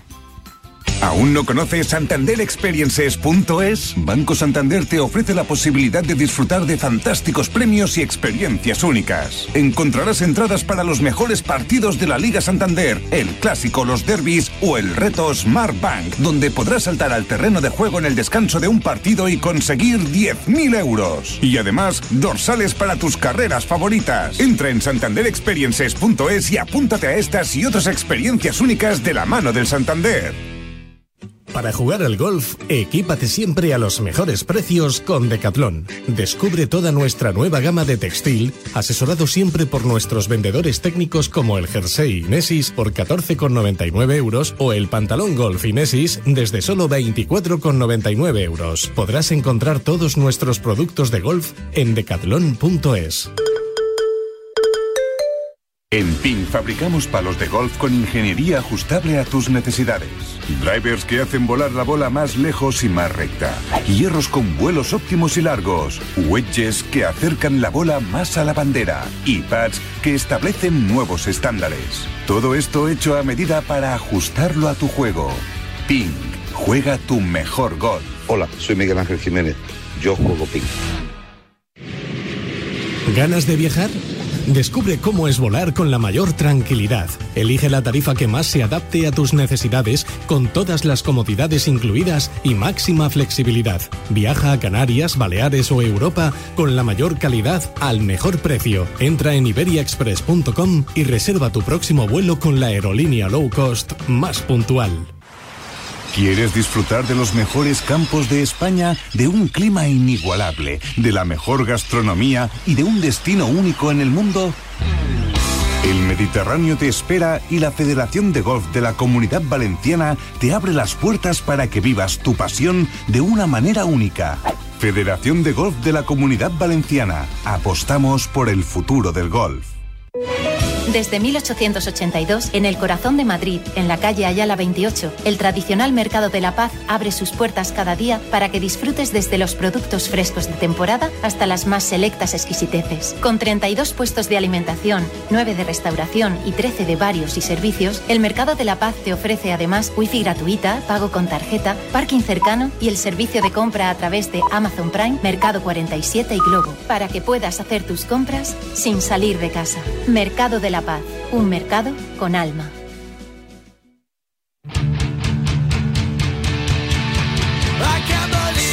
Speaker 3: ¿Aún no conoces santanderexperiences.es? Banco Santander te ofrece la posibilidad de disfrutar de fantásticos premios y experiencias únicas. Encontrarás entradas para los mejores partidos de la Liga Santander, el clásico, los derbis o el reto Smart Bank, donde podrás saltar al terreno de juego en el descanso de un partido y conseguir 10.000 euros. Y además, dorsales para tus carreras favoritas. Entra en santanderexperiences.es y apúntate a estas y otras experiencias únicas de la mano del Santander.
Speaker 4: Para jugar al golf, equípate siempre a los mejores precios con Decathlon. Descubre toda nuestra nueva gama de textil, asesorado siempre por nuestros vendedores técnicos como el jersey Inesis por 14,99 euros o el pantalón golf Inesis desde solo 24,99 euros. Podrás encontrar todos nuestros productos de golf en decathlon.es.
Speaker 3: En PIN fabricamos palos de golf con ingeniería ajustable a tus necesidades. Drivers que hacen volar la bola más lejos y más recta. Hierros con vuelos óptimos y largos. Wedges que acercan la bola más a la bandera. Y pads que establecen nuevos estándares. Todo esto hecho a medida para ajustarlo a tu juego. PIN. Juega tu mejor golf.
Speaker 5: Hola, soy Miguel Ángel Jiménez. Yo juego ping.
Speaker 4: ¿Ganas de viajar? Descubre cómo es volar con la mayor tranquilidad. Elige la tarifa que más se adapte a tus necesidades, con todas las comodidades incluidas y máxima flexibilidad. Viaja a Canarias, Baleares o Europa con la mayor calidad al mejor precio. Entra en iberiaexpress.com y reserva tu próximo vuelo con la aerolínea low cost más puntual.
Speaker 3: ¿Quieres disfrutar de los mejores campos de España, de un clima inigualable, de la mejor gastronomía y de un destino único en el mundo? El Mediterráneo te espera y la Federación de Golf de la Comunidad Valenciana te abre las puertas para que vivas tu pasión de una manera única. Federación de Golf de la Comunidad Valenciana. Apostamos por el futuro del golf.
Speaker 6: Desde 1882, en el corazón de Madrid, en la calle Ayala 28, el tradicional Mercado de la Paz abre sus puertas cada día para que disfrutes desde los productos frescos de temporada hasta las más selectas exquisiteces. Con 32 puestos de alimentación, 9 de restauración y 13 de varios y servicios, el Mercado de la Paz te ofrece además wifi gratuita, pago con tarjeta, parking cercano y el servicio de compra a través de Amazon Prime, Mercado 47 y Globo, para que puedas hacer tus compras sin salir de casa. Mercado de la Paz, un mercado con alma.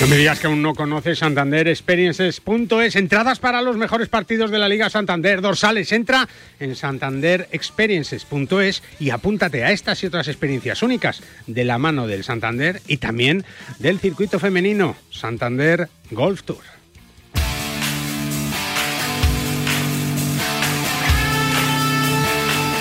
Speaker 2: No me digas que aún no conoces Santander Experiences.es. Entradas para los mejores partidos de la Liga Santander. Dorsales, entra en Santander Experiences.es y apúntate a estas y otras experiencias únicas de la mano del Santander y también del circuito femenino Santander Golf Tour.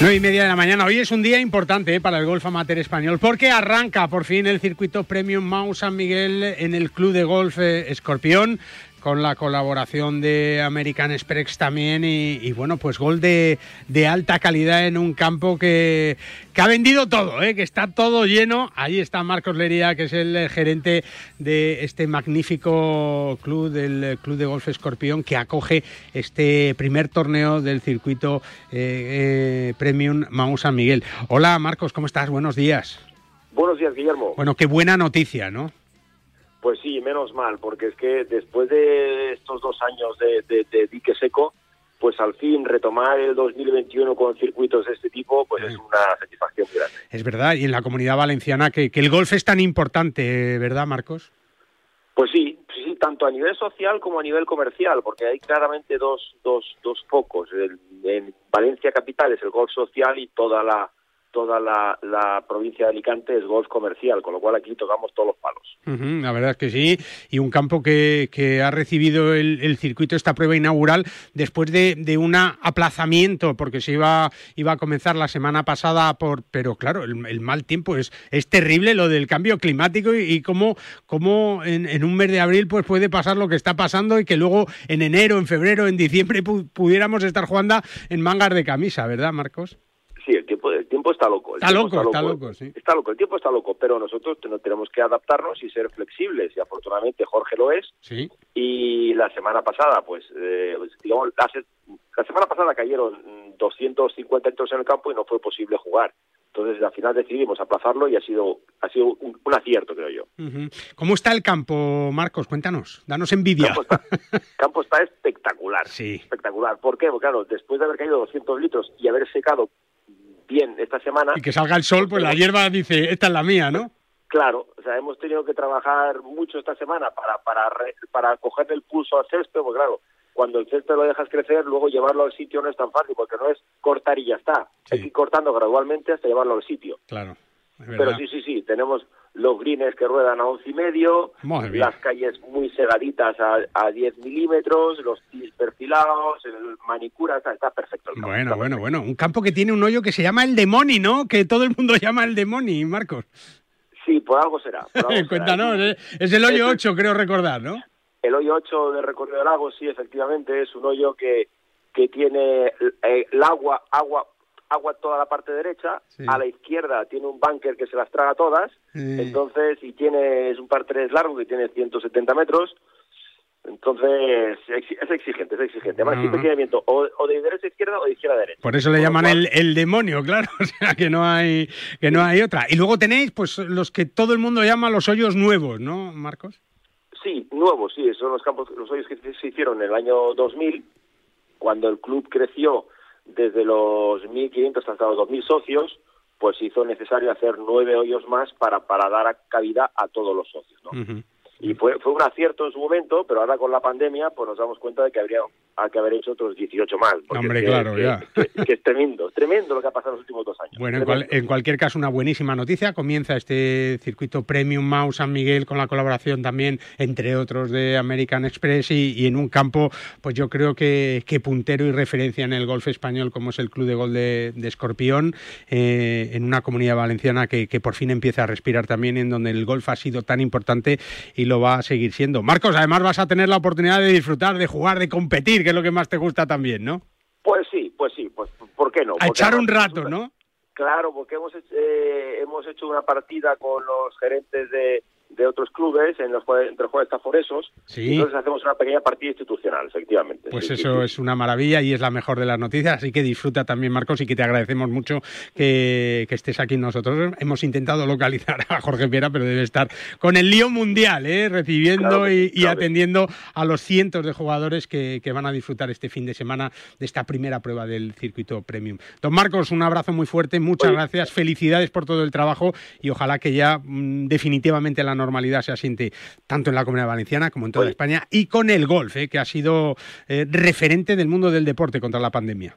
Speaker 2: 9 y media de la mañana. Hoy es un día importante eh, para el golf amateur español porque arranca por fin el circuito Premium Mau San Miguel en el Club de Golf eh, Escorpión con la colaboración de American Express también y, bueno, pues gol de, alta calidad en un campo que, ha vendido todo, ¿eh? que está todo lleno. Ahí está Marcos Lería, que es el gerente de este magnífico club, del Club de Golf Escorpión, que acoge este primer torneo del circuito eh, eh, Premium Mau San Miguel. Hola Marcos, ¿cómo estás? Buenos días.
Speaker 12: Buenos días, Guillermo.
Speaker 2: Bueno, qué buena noticia, ¿no?
Speaker 12: Pues sí, menos mal, porque es que después de estos dos años de, dique seco, pues al fin retomar el 2021 con circuitos de este tipo, pues es una satisfacción grande.
Speaker 2: Es verdad, y en la comunidad valenciana que, el golf es tan importante, ¿verdad, Marcos?
Speaker 12: Pues sí, sí, tanto a nivel social como a nivel comercial, porque hay claramente dos, dos, dos focos. en Valencia capital es el golf social y toda la toda la, provincia de Alicante es golf comercial, con lo cual aquí tocamos todos los palos.
Speaker 2: la verdad es que sí, y un campo que, que ha recibido el, circuito, esta prueba inaugural, después de, de un aplazamiento, porque se iba, iba a comenzar la semana pasada, por, pero claro, el, mal tiempo es, terrible, lo del cambio climático y, cómo, cómo en, un mes de abril pues puede pasar lo que está pasando y que luego en enero, en febrero, en diciembre pudiéramos estar jugando en mangas de camisa, ¿verdad, Marcos?
Speaker 12: Sí, el tiempo, el tiempo está loco.
Speaker 2: está, loco está, loco, sí.
Speaker 12: Está loco, el tiempo está loco, pero nosotros tenemos que adaptarnos y ser flexibles, y afortunadamente Jorge lo es.
Speaker 2: Sí.
Speaker 12: Y la semana pasada, pues, eh, pues digamos, la, semana pasada cayeron 250 litros en el campo y no fue posible jugar. Entonces, al final decidimos aplazarlo y ha sido, ha sido un, acierto, creo yo.
Speaker 2: ¿Cómo está el campo, Marcos? Cuéntanos, danos envidia.
Speaker 12: El campo está, espectacular.
Speaker 2: Sí.
Speaker 12: Espectacular. ¿Por qué? Porque, claro, después de haber caído 200 litros y haber secado bien esta semana.
Speaker 2: Y que salga el sol, pues la hierba dice, esta es la mía, ¿no?
Speaker 12: Claro, o sea, hemos tenido que trabajar mucho esta semana para para para cogerle el pulso al césped, porque claro, cuando el césped lo dejas crecer, luego llevarlo al sitio no es tan fácil, porque no es cortar y ya está. Hay que ir cortando gradualmente hasta llevarlo al sitio.
Speaker 2: Claro.
Speaker 12: Pero sí, sí, sí, tenemos los greens que ruedan a once y medio, las calles muy segaditas a, 10 milímetros, los tis perfilados, el manicura, está, perfecto.
Speaker 2: bueno, bueno, bueno, un campo que tiene un hoyo que se llama el Demoni, ¿no? Que todo el mundo llama el Demoni, Marcos.
Speaker 12: Sí, por algo será.
Speaker 2: Cuéntanos, ¿eh? es el hoyo 8, creo recordar, ¿no?
Speaker 12: El hoyo 8 de Recorrido del Lago, sí, efectivamente, es un hoyo que, que tiene eh, el agua, agua agua toda la parte derecha, a la izquierda tiene un bunker que se las traga todas, entonces, y tiene, es un par 3 largo que tiene 170 metros, entonces es exigente, es exigente. Además, siempre tiene viento o, de derecha a izquierda o de izquierda a derecha.
Speaker 2: Por eso le llaman el, el, demonio, claro, o sea que no hay que no hay otra. Y luego tenéis pues los que todo el mundo llama los hoyos nuevos, ¿no, Marcos?
Speaker 12: Sí, nuevos, sí, son los campos, los hoyos que se hicieron en el año 2000, cuando el club creció desde los 1.500 hasta los 2.000 socios, pues hizo necesario hacer nueve hoyos más para, para dar cabida a todos los socios. ¿no? Y fue, fue un acierto en su momento, pero ahora con la pandemia pues nos damos cuenta de que habría que haber hecho otros 18 más.
Speaker 2: Hombre, claro, ya.
Speaker 12: Que, es tremendo, tremendo lo que ha pasado en los últimos dos años.
Speaker 2: Bueno, en, cualquier caso, una buenísima noticia. Comienza este circuito Premium Mouse San Miguel con la colaboración también, entre otros, de American Express y, en un campo, pues yo creo que, que, puntero y referencia en el golf español, como es el Club de Gol de, Escorpión, eh, en una comunidad valenciana que, que por fin empieza a respirar también, en donde el golf ha sido tan importante y lo va a seguir siendo. Marcos, además vas a tener la oportunidad de disfrutar, de jugar, de competir, que es lo que más te gusta también, ¿no?
Speaker 12: Pues sí, pues sí, pues ¿por qué no?
Speaker 2: A echar un rato, ¿no?
Speaker 12: Claro, porque hemos, eh, hemos hecho una partida con los gerentes de, de otros clubes en los jueves, entre los jueves taforesos.
Speaker 2: Sí.
Speaker 12: Entonces hacemos una pequeña partida institucional, efectivamente.
Speaker 2: Pues
Speaker 12: Sí,
Speaker 2: eso
Speaker 12: sí.
Speaker 2: es una maravilla y es la mejor de las noticias, así que disfruta también Marcos y que te agradecemos mucho que, que estés aquí nosotros. Hemos intentado localizar a Jorge Piera, pero debe estar con el lío mundial, ¿eh? recibiendo
Speaker 12: Claro
Speaker 2: y, atendiendo a los cientos de jugadores que, que van a disfrutar este fin de semana de esta primera prueba del circuito premium. Don Marcos, un abrazo muy fuerte, muchas
Speaker 12: Oye.
Speaker 2: gracias, felicidades por todo el trabajo y ojalá que ya mm, definitivamente la normalidad se asiente tanto en la Comunidad Valenciana como en toda
Speaker 12: Oye.
Speaker 2: España y con el golf, ¿eh? que ha sido eh, referente del mundo del deporte contra la pandemia.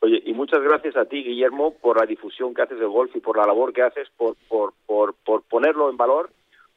Speaker 12: Oye, y muchas gracias a ti, Guillermo, por la difusión que haces del golf y por la labor que haces por, por, por, por ponerlo en valor,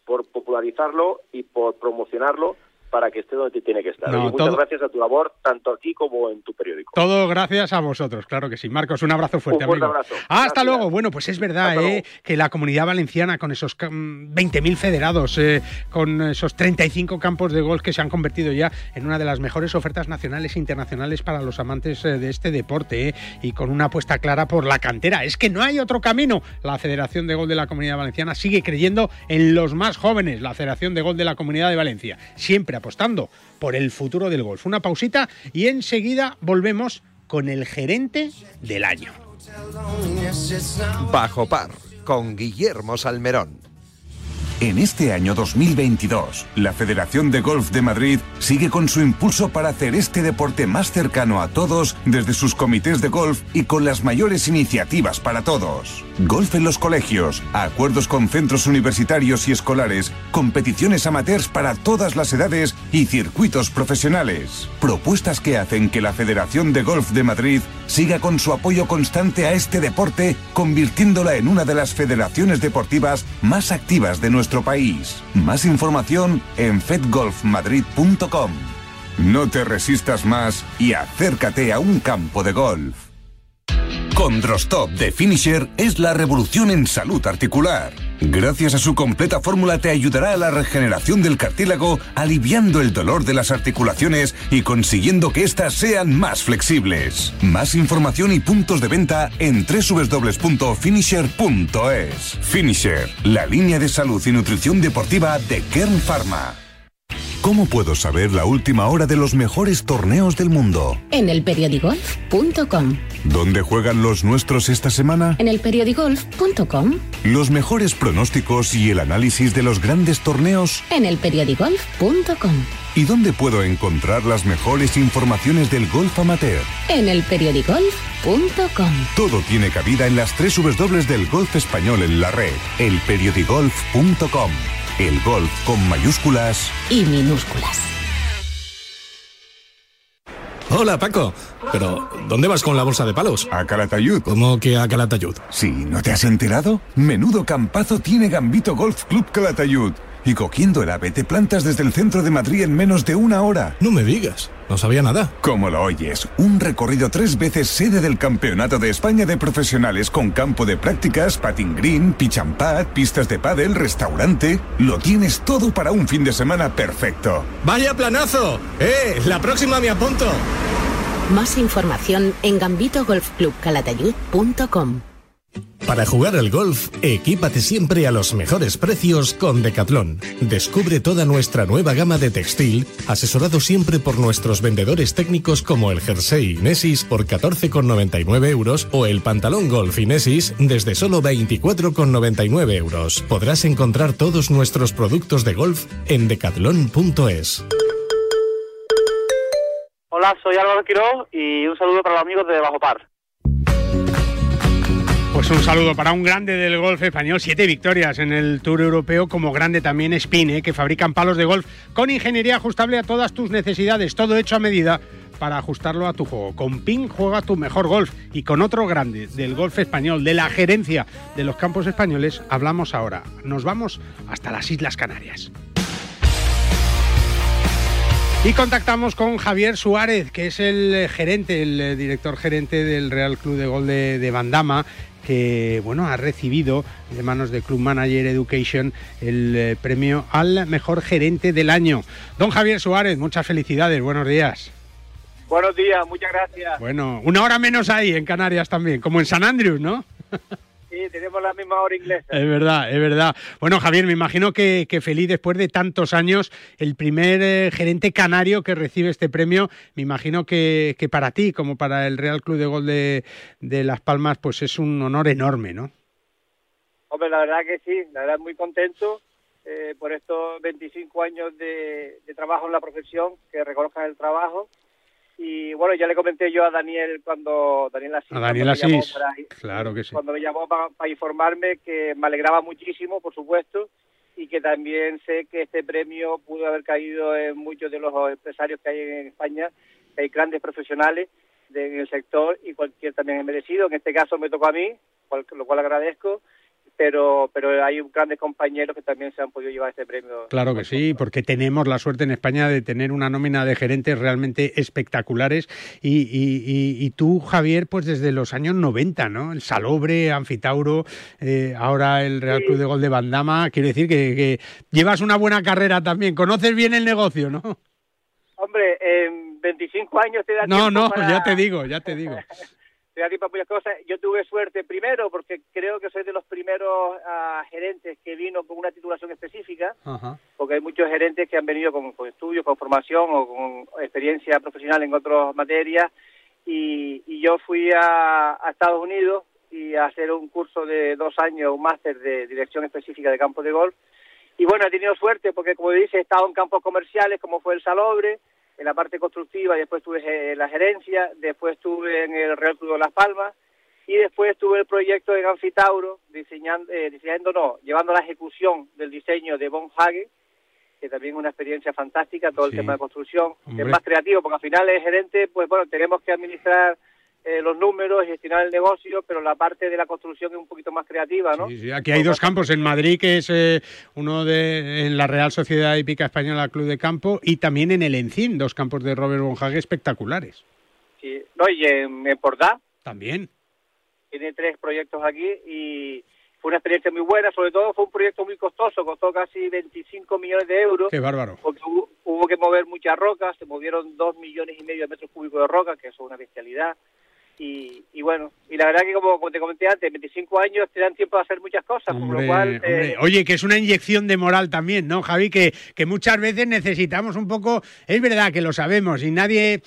Speaker 12: por popularizarlo y por promocionarlo para que esté donde tiene que estar.
Speaker 2: No,
Speaker 12: Oye, muchas
Speaker 2: todo-
Speaker 12: gracias a tu labor, tanto aquí como en tu periódico.
Speaker 2: Todo gracias a vosotros, claro que sí. Marcos, un abrazo fuerte,
Speaker 12: Un fuerte
Speaker 2: amigo.
Speaker 12: abrazo.
Speaker 2: Hasta
Speaker 12: Gracias.
Speaker 2: luego. Bueno, pues es verdad ¿eh? que la comunidad valenciana, con esos ca- mm, 20.000 federados, eh, con esos 35 campos de golf que se han convertido ya en una de las mejores ofertas nacionales e internacionales para los amantes eh, de este deporte, ¿eh? y con una apuesta clara por la cantera. Es que no hay otro camino. La Federación de Gol de la Comunidad Valenciana sigue creyendo en los más jóvenes, la Federación de Gol de la Comunidad de Valencia, siempre apostando por el futuro del golf. Una pausita y enseguida volvemos con el gerente del año.
Speaker 1: Bajo par con Guillermo Salmerón.
Speaker 3: En este año 2022, la Federación de Golf de Madrid sigue con su impulso para hacer este deporte más cercano a todos desde sus comités de golf y con las mayores iniciativas para todos. Golf en los colegios, acuerdos con centros universitarios y escolares, competiciones amateurs para todas las edades y circuitos profesionales. Propuestas que hacen que la Federación de Golf de Madrid siga con su apoyo constante a este deporte, convirtiéndola en una de las federaciones deportivas más activas de nuestro país. Más información en fedgolfmadrid.com. No te resistas más y acércate a un campo de golf. Condrostop de Finisher es la revolución en salud articular. Gracias a su completa fórmula te ayudará a la regeneración del cartílago, aliviando el dolor de las articulaciones y consiguiendo que éstas sean más flexibles. Más información y puntos de venta en www.finisher.es. Finisher, la línea de salud y nutrición deportiva de Kern Pharma. ¿Cómo puedo saber la última hora de los mejores torneos del mundo?
Speaker 20: En elperiodigolf.com.
Speaker 3: ¿Dónde juegan los nuestros esta semana?
Speaker 20: En elperiodigolf.com.
Speaker 3: Los mejores pronósticos y el análisis de los grandes torneos.
Speaker 20: En elperiodigolf.com.
Speaker 3: ¿Y dónde puedo encontrar las mejores informaciones del golf amateur?
Speaker 20: En elperiodigolf.com.
Speaker 3: Todo tiene cabida en las tres W del golf español en la red. Elperiodigolf.com. El golf con mayúsculas
Speaker 20: Y minúsculas.
Speaker 4: Hola, Paco. Pero, ¿dónde vas con la bolsa de palos?
Speaker 3: A Calatayud.
Speaker 4: ¿Cómo que a Calatayud?
Speaker 3: Sí, ¿no te has enterado? Menudo campazo tiene Gambito Golf Club Calatayud. Y cogiendo el ave te plantas desde el centro de Madrid en menos de una hora.
Speaker 4: No me digas. No sabía nada.
Speaker 3: Como lo oyes, un recorrido tres veces sede del Campeonato de España de Profesionales con campo de prácticas, patin green, pad, pistas de pádel, restaurante. Lo tienes todo para un fin de semana perfecto.
Speaker 4: ¡Vaya planazo! ¡Eh! La próxima me apunto.
Speaker 20: Más información en gambitogolfclubcalatayud.com.
Speaker 4: Para jugar al golf, equípate siempre a los mejores precios con Decathlon. Descubre toda nuestra nueva gama de textil, asesorado siempre por nuestros vendedores técnicos como el jersey Inesis por 14,99 euros o el pantalón golf Inesis desde solo 24,99 euros. Podrás encontrar todos nuestros productos de golf en decathlon.es.
Speaker 17: Hola, soy Álvaro Quiró y un saludo para los amigos de Bajo Par.
Speaker 2: Pues un saludo para un grande del golf español, siete victorias en el Tour Europeo, como grande también Spin, ¿eh? que fabrican palos de golf con ingeniería ajustable a todas tus necesidades, todo hecho a medida para ajustarlo a tu juego. Con PIN juega tu mejor golf y con otro grande del golf español, de la gerencia de los campos españoles, hablamos ahora. Nos vamos hasta las Islas Canarias. Y contactamos con Javier Suárez, que es el gerente, el eh, director gerente del Real Club de Gol de, de Bandama, que bueno ha recibido de manos de Club Manager Education el eh, premio al mejor gerente del año. Don Javier Suárez, muchas felicidades, buenos días.
Speaker 17: Buenos días, muchas gracias.
Speaker 2: Bueno, una hora menos ahí en Canarias también, como en San Andrews, ¿no?
Speaker 17: Sí,
Speaker 21: tenemos la misma hora inglesa.
Speaker 2: Es verdad, es verdad. Bueno, Javier, me imagino que, que feliz después de tantos años, el primer eh, gerente canario que recibe este premio, me imagino que, que, para ti, como para el Real Club de Gol de, de Las Palmas, pues es un honor enorme, ¿no?
Speaker 21: Hombre, la verdad que sí, la verdad muy contento eh, por estos 25 años de, de, trabajo en la profesión, que reconozcan el trabajo. Y bueno, ya le comenté yo a Daniel cuando Daniel Asís,
Speaker 2: a Daniel Asís. Para, claro que sí.
Speaker 21: Cuando me llamó para, para informarme que me alegraba muchísimo, por supuesto, y que también sé que este premio pudo haber caído en muchos de los empresarios que hay en España, que hay grandes profesionales de, en el sector y cualquier también es merecido. En este caso me tocó a mí, lo cual agradezco pero pero hay grandes compañeros que también se han podido llevar este premio.
Speaker 2: Claro que sí, porque tenemos la suerte en España de tener una nómina de gerentes realmente espectaculares y, y, y, tú, Javier, pues desde los años 90, ¿no? El Salobre, Anfitauro, eh, ahora el Real sí. Club de Gol de Bandama, quiero decir que, que, llevas una buena carrera también, conoces bien el negocio, ¿no?
Speaker 21: Hombre, en 25 años te da
Speaker 2: No, no,
Speaker 21: para...
Speaker 2: ya te digo, ya te digo.
Speaker 21: para muchas cosas. Yo tuve suerte primero porque creo que soy de los primeros uh, gerentes que vino con una titulación específica, porque hay muchos gerentes que han venido con, con, estudios, con formación o con experiencia profesional en otras materias. Y, y yo fui a, a, Estados Unidos y a hacer un curso de dos años, un máster de dirección específica de campo de golf. Y bueno, he tenido suerte porque como dice, he estado en campos comerciales como fue el Salobre, en la parte constructiva, después estuve en la gerencia, después estuve en el Real Club de Las Palmas, y después tuve el proyecto en Anfitauro, diseñando, eh, diseñando no, llevando la ejecución del diseño de Von Hagen, que también es una experiencia fantástica, todo el tema de construcción,
Speaker 2: Hombre.
Speaker 21: es más creativo, porque al final el gerente, pues bueno, tenemos que administrar eh, los números, gestionar el negocio, pero la parte de la construcción es un poquito más creativa, ¿no?
Speaker 2: Sí, sí, aquí hay dos campos en Madrid, que es eh, uno de en la Real Sociedad Hípica Española Club de Campo y también en el Encín, dos campos de Robert Bonhague espectaculares.
Speaker 21: Sí. No, y en, en Portá,
Speaker 2: También.
Speaker 21: tiene tres proyectos aquí y fue una experiencia muy buena, sobre todo fue un proyecto muy costoso, costó casi 25 millones de euros,
Speaker 2: Qué bárbaro.
Speaker 21: porque hubo, hubo que mover muchas rocas, se movieron dos millones y medio de metros cúbicos de roca, que eso es una bestialidad, y, y bueno, y la verdad que como, te comenté antes, 25 años te dan tiempo de hacer muchas cosas, por
Speaker 2: Hombre,
Speaker 21: lo cual... eh,
Speaker 2: Oye, que es una inyección de moral también, ¿no, Javi? Que, que muchas veces necesitamos un poco, es verdad que lo sabemos y nadie,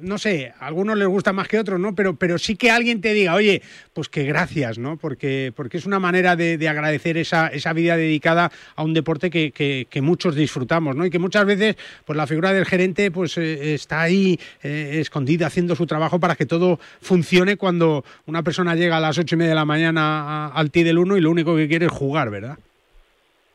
Speaker 2: no sé, a algunos les gusta más que a otros, ¿no? Pero, pero sí que alguien te diga, oye, pues que gracias, ¿no? Porque, porque es una manera de, de agradecer esa, esa vida dedicada a un deporte que, que, que muchos disfrutamos, ¿no? Y que muchas veces, pues la figura del gerente, pues eh, está ahí eh, escondida haciendo su trabajo para que todo funcione cuando una persona llega a las ocho y media de la mañana al TI del 1 y lo único que quiere es jugar, ¿verdad?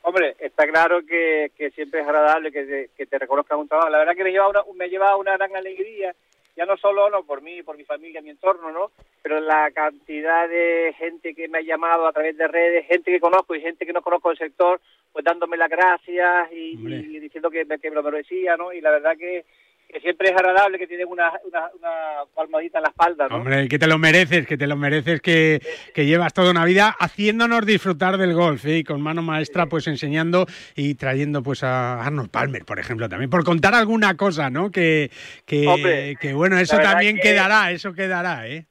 Speaker 21: Hombre, está claro que, que siempre es agradable que te, que te reconozcan un trabajo. La verdad que me lleva una, me lleva una gran alegría, ya no solo no por mí, por mi familia, mi entorno, ¿no? Pero la cantidad de gente que me ha llamado a través de redes, gente que conozco y gente que no conozco del sector, pues dándome las gracias y, y diciendo que, que me lo merecía, ¿no? Y la verdad que, que siempre es agradable que tienen una, una, una palmadita en la espalda, ¿no?
Speaker 2: Hombre, que te lo mereces, que te lo mereces, que, que llevas toda una vida haciéndonos disfrutar del golf, ¿eh? y con mano maestra, pues enseñando y trayendo pues a Arnold Palmer, por ejemplo, también, por contar alguna cosa, ¿no? Que, que,
Speaker 21: Hombre,
Speaker 2: que bueno, eso también
Speaker 21: que-
Speaker 2: quedará, eso quedará, ¿eh?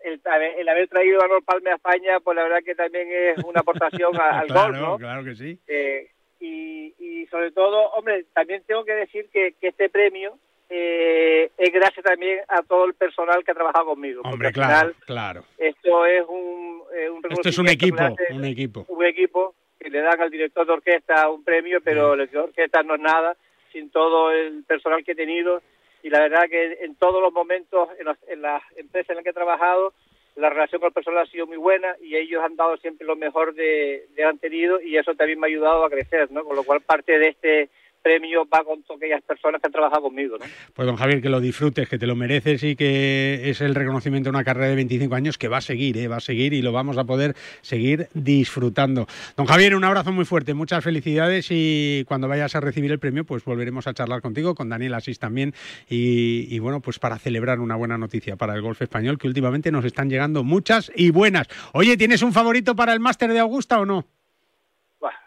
Speaker 21: el, haber- el haber traído a Arnold Palme a España, pues la verdad que también es una aportación al
Speaker 2: claro,
Speaker 21: golf, ¿no?
Speaker 2: claro que sí.
Speaker 21: Eh, y, y sobre todo, hombre, también tengo que decir que, que este premio eh, es gracias también a todo el personal que ha trabajado conmigo. porque
Speaker 2: Hombre,
Speaker 21: al
Speaker 2: claro,
Speaker 21: final
Speaker 2: claro.
Speaker 21: esto es un, eh, un
Speaker 2: Esto es un equipo,
Speaker 21: hace
Speaker 2: un equipo.
Speaker 21: un equipo que le dan al director de orquesta un premio, pero el director de orquesta no es nada sin todo el personal que he tenido y la verdad que en todos los momentos en, los- en las empresas en las que he trabajado la relación con el personal ha sido muy buena y ellos han dado siempre lo mejor de, de han tenido y eso también me ha ayudado a crecer, ¿no? Con lo cual parte de este premio va con todas aquellas personas que han trabajado conmigo, ¿no?
Speaker 2: Pues don Javier, que lo disfrutes, que te lo mereces y que es el reconocimiento de una carrera de 25 años que va a seguir, ¿eh? va a seguir y lo vamos a poder seguir disfrutando. Don Javier, un abrazo muy fuerte, muchas felicidades y cuando vayas a recibir el premio, pues volveremos a charlar contigo, con Daniel Asís también y, y bueno, pues para celebrar una buena noticia para el golf español, que últimamente nos están llegando muchas y buenas. Oye, ¿tienes un favorito para el máster de Augusta o no?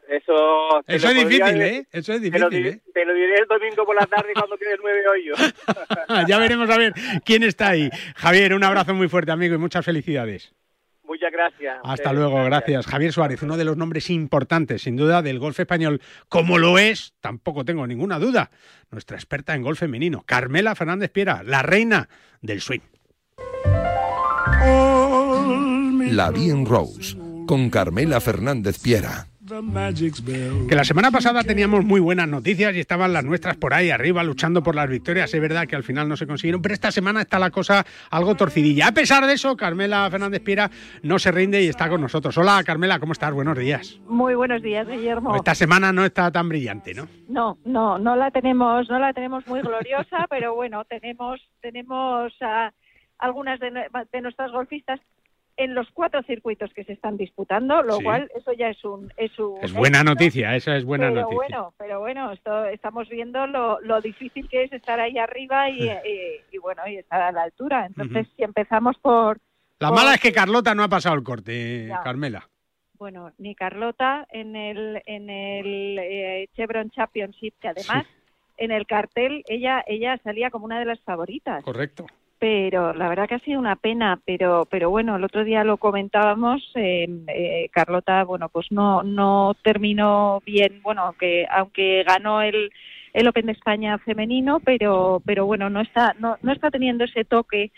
Speaker 21: Eso
Speaker 2: Eso es difícil, ¿eh? Eso es
Speaker 21: te lo
Speaker 2: difícil,
Speaker 21: di-
Speaker 2: ¿eh?
Speaker 21: Te lo diré el domingo por la tarde cuando quede nueve hoyos.
Speaker 2: ya veremos a ver quién está ahí. Javier, un abrazo muy fuerte, amigo, y muchas felicidades.
Speaker 21: Muchas gracias.
Speaker 2: Hasta luego, gracias. Javier Suárez, uno de los nombres importantes, sin duda, del golf español, como lo es, tampoco tengo ninguna duda, nuestra experta en golf femenino, Carmela Fernández Piera, la reina del swing.
Speaker 1: La Bien Rose, con Carmela Fernández Piera.
Speaker 2: Que la semana pasada teníamos muy buenas noticias y estaban las nuestras por ahí arriba luchando por las victorias. Es verdad que al final no se consiguieron, pero esta semana está la cosa algo torcidilla. A pesar de eso, Carmela Fernández Piera no se rinde y está con nosotros. Hola Carmela, ¿cómo estás? Buenos días.
Speaker 22: Muy buenos días, Guillermo.
Speaker 2: Esta semana no está tan brillante, ¿no?
Speaker 22: No, no, no la tenemos, no la tenemos muy gloriosa, pero bueno, tenemos, tenemos a algunas de, de nuestras golfistas en los cuatro circuitos que se están disputando, lo
Speaker 2: Sí.
Speaker 22: cual eso ya es un es, un
Speaker 2: Es buena
Speaker 22: éxito.
Speaker 2: noticia, esa es buena
Speaker 22: pero
Speaker 2: noticia.
Speaker 22: bueno, pero bueno, esto, estamos viendo lo, lo difícil que es estar ahí arriba y, y- y bueno, y estar a la altura. Entonces, si empezamos por,
Speaker 2: La
Speaker 22: por-
Speaker 2: mala es que Carlota no ha pasado el corte. Carmela.
Speaker 22: bueno, ni Carlota en el en el eh, Chevron Championship, que además en el cartel ella ella salía como una de las favoritas.
Speaker 2: Correcto.
Speaker 22: Pero la verdad que ha sido una pena, pero pero bueno, el otro día lo comentábamos, eh, eh, Carlota, bueno, pues no no terminó bien, bueno, aunque aunque ganó el el Open de España femenino, pero pero bueno, no está no no está teniendo ese toque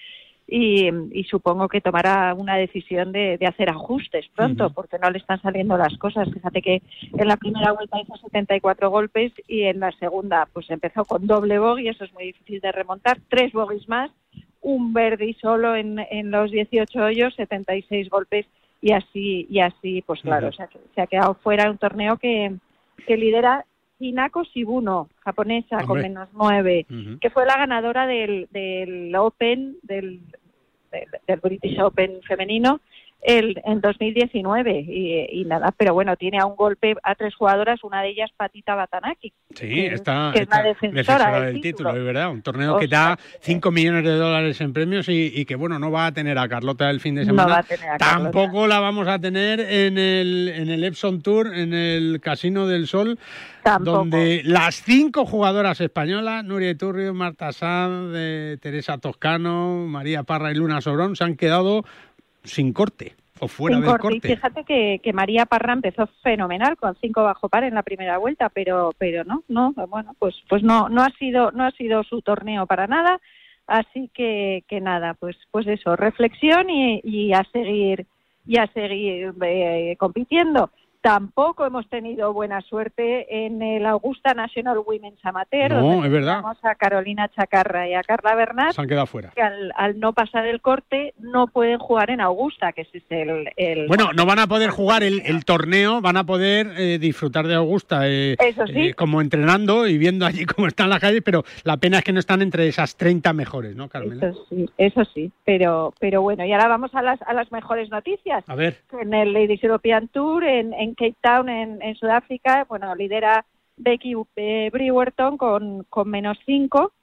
Speaker 22: y, y supongo que tomará una decisión de, de hacer ajustes pronto, porque no le están saliendo las cosas. Fíjate que en la primera vuelta hizo 74 golpes y en la segunda pues empezó con doble bogey, eso es muy difícil de remontar, tres bogies más, un verde solo en, en los 18 hoyos, 76 golpes y así, y así pues claro, se ha quedado fuera un torneo que, que lidera Hinako Shibuno, japonesa, con menos nueve,
Speaker 23: Ujú.
Speaker 22: que fue la ganadora del, del Open, del, del, del British Open femenino el, en 2019 y, y nada, pero bueno, tiene a un golpe a tres jugadoras, una de ellas Patita Batanaki.
Speaker 2: Sí,
Speaker 22: que-
Speaker 2: está,
Speaker 22: que es la defensora del
Speaker 2: del
Speaker 22: título.
Speaker 2: título, es verdad. Un torneo
Speaker 22: O
Speaker 2: que da 5 millones de dólares en premios y, y que, bueno, no va a tener a Carlota el fin de
Speaker 22: No
Speaker 2: semana.
Speaker 22: va a tener a Carlota.
Speaker 2: Tampoco la vamos a tener en el, en el Epson Tour, en el Casino del Sol,
Speaker 22: Tampoco.
Speaker 2: donde las cinco jugadoras españolas, Nuria Iturrio, Marta Sanz, eh, Teresa Toscano, María Parra y Luna Sobrón, se han quedado sin corte o fuera
Speaker 22: Sin
Speaker 2: del
Speaker 22: corte. Y
Speaker 2: corte.
Speaker 22: fíjate que, que María Parra empezó fenomenal con cinco bajo par en la primera vuelta, pero pero no, no, bueno, pues pues no no ha sido no ha sido su torneo para nada, así que que nada, pues pues eso, reflexión y, y a seguir y a seguir eh, compitiendo. Tampoco hemos tenido buena suerte en el Augusta National Women's Amateur,
Speaker 2: No,
Speaker 22: donde
Speaker 2: es verdad.
Speaker 22: a Carolina Chacarra y a Carla Bernat
Speaker 2: Se han quedado fuera.
Speaker 22: que al, al no pasar el corte no pueden jugar en Augusta, que ese es el... el-
Speaker 2: Bueno, no van a poder jugar el, el torneo, van a poder eh, disfrutar de Augusta eh,
Speaker 22: Eso sí.
Speaker 2: eh, como entrenando y viendo allí cómo están las calles, pero la pena es que no están entre esas 30 mejores, ¿no, Carmela?
Speaker 22: Eso sí, eso sí, pero, pero bueno, y ahora vamos a las, a las mejores noticias.
Speaker 2: A ver.
Speaker 22: En el Ladies European Tour, en, en Cape Town, en, en Sudáfrica, bueno, lidera Becky eh, Brewerton con, con menos 5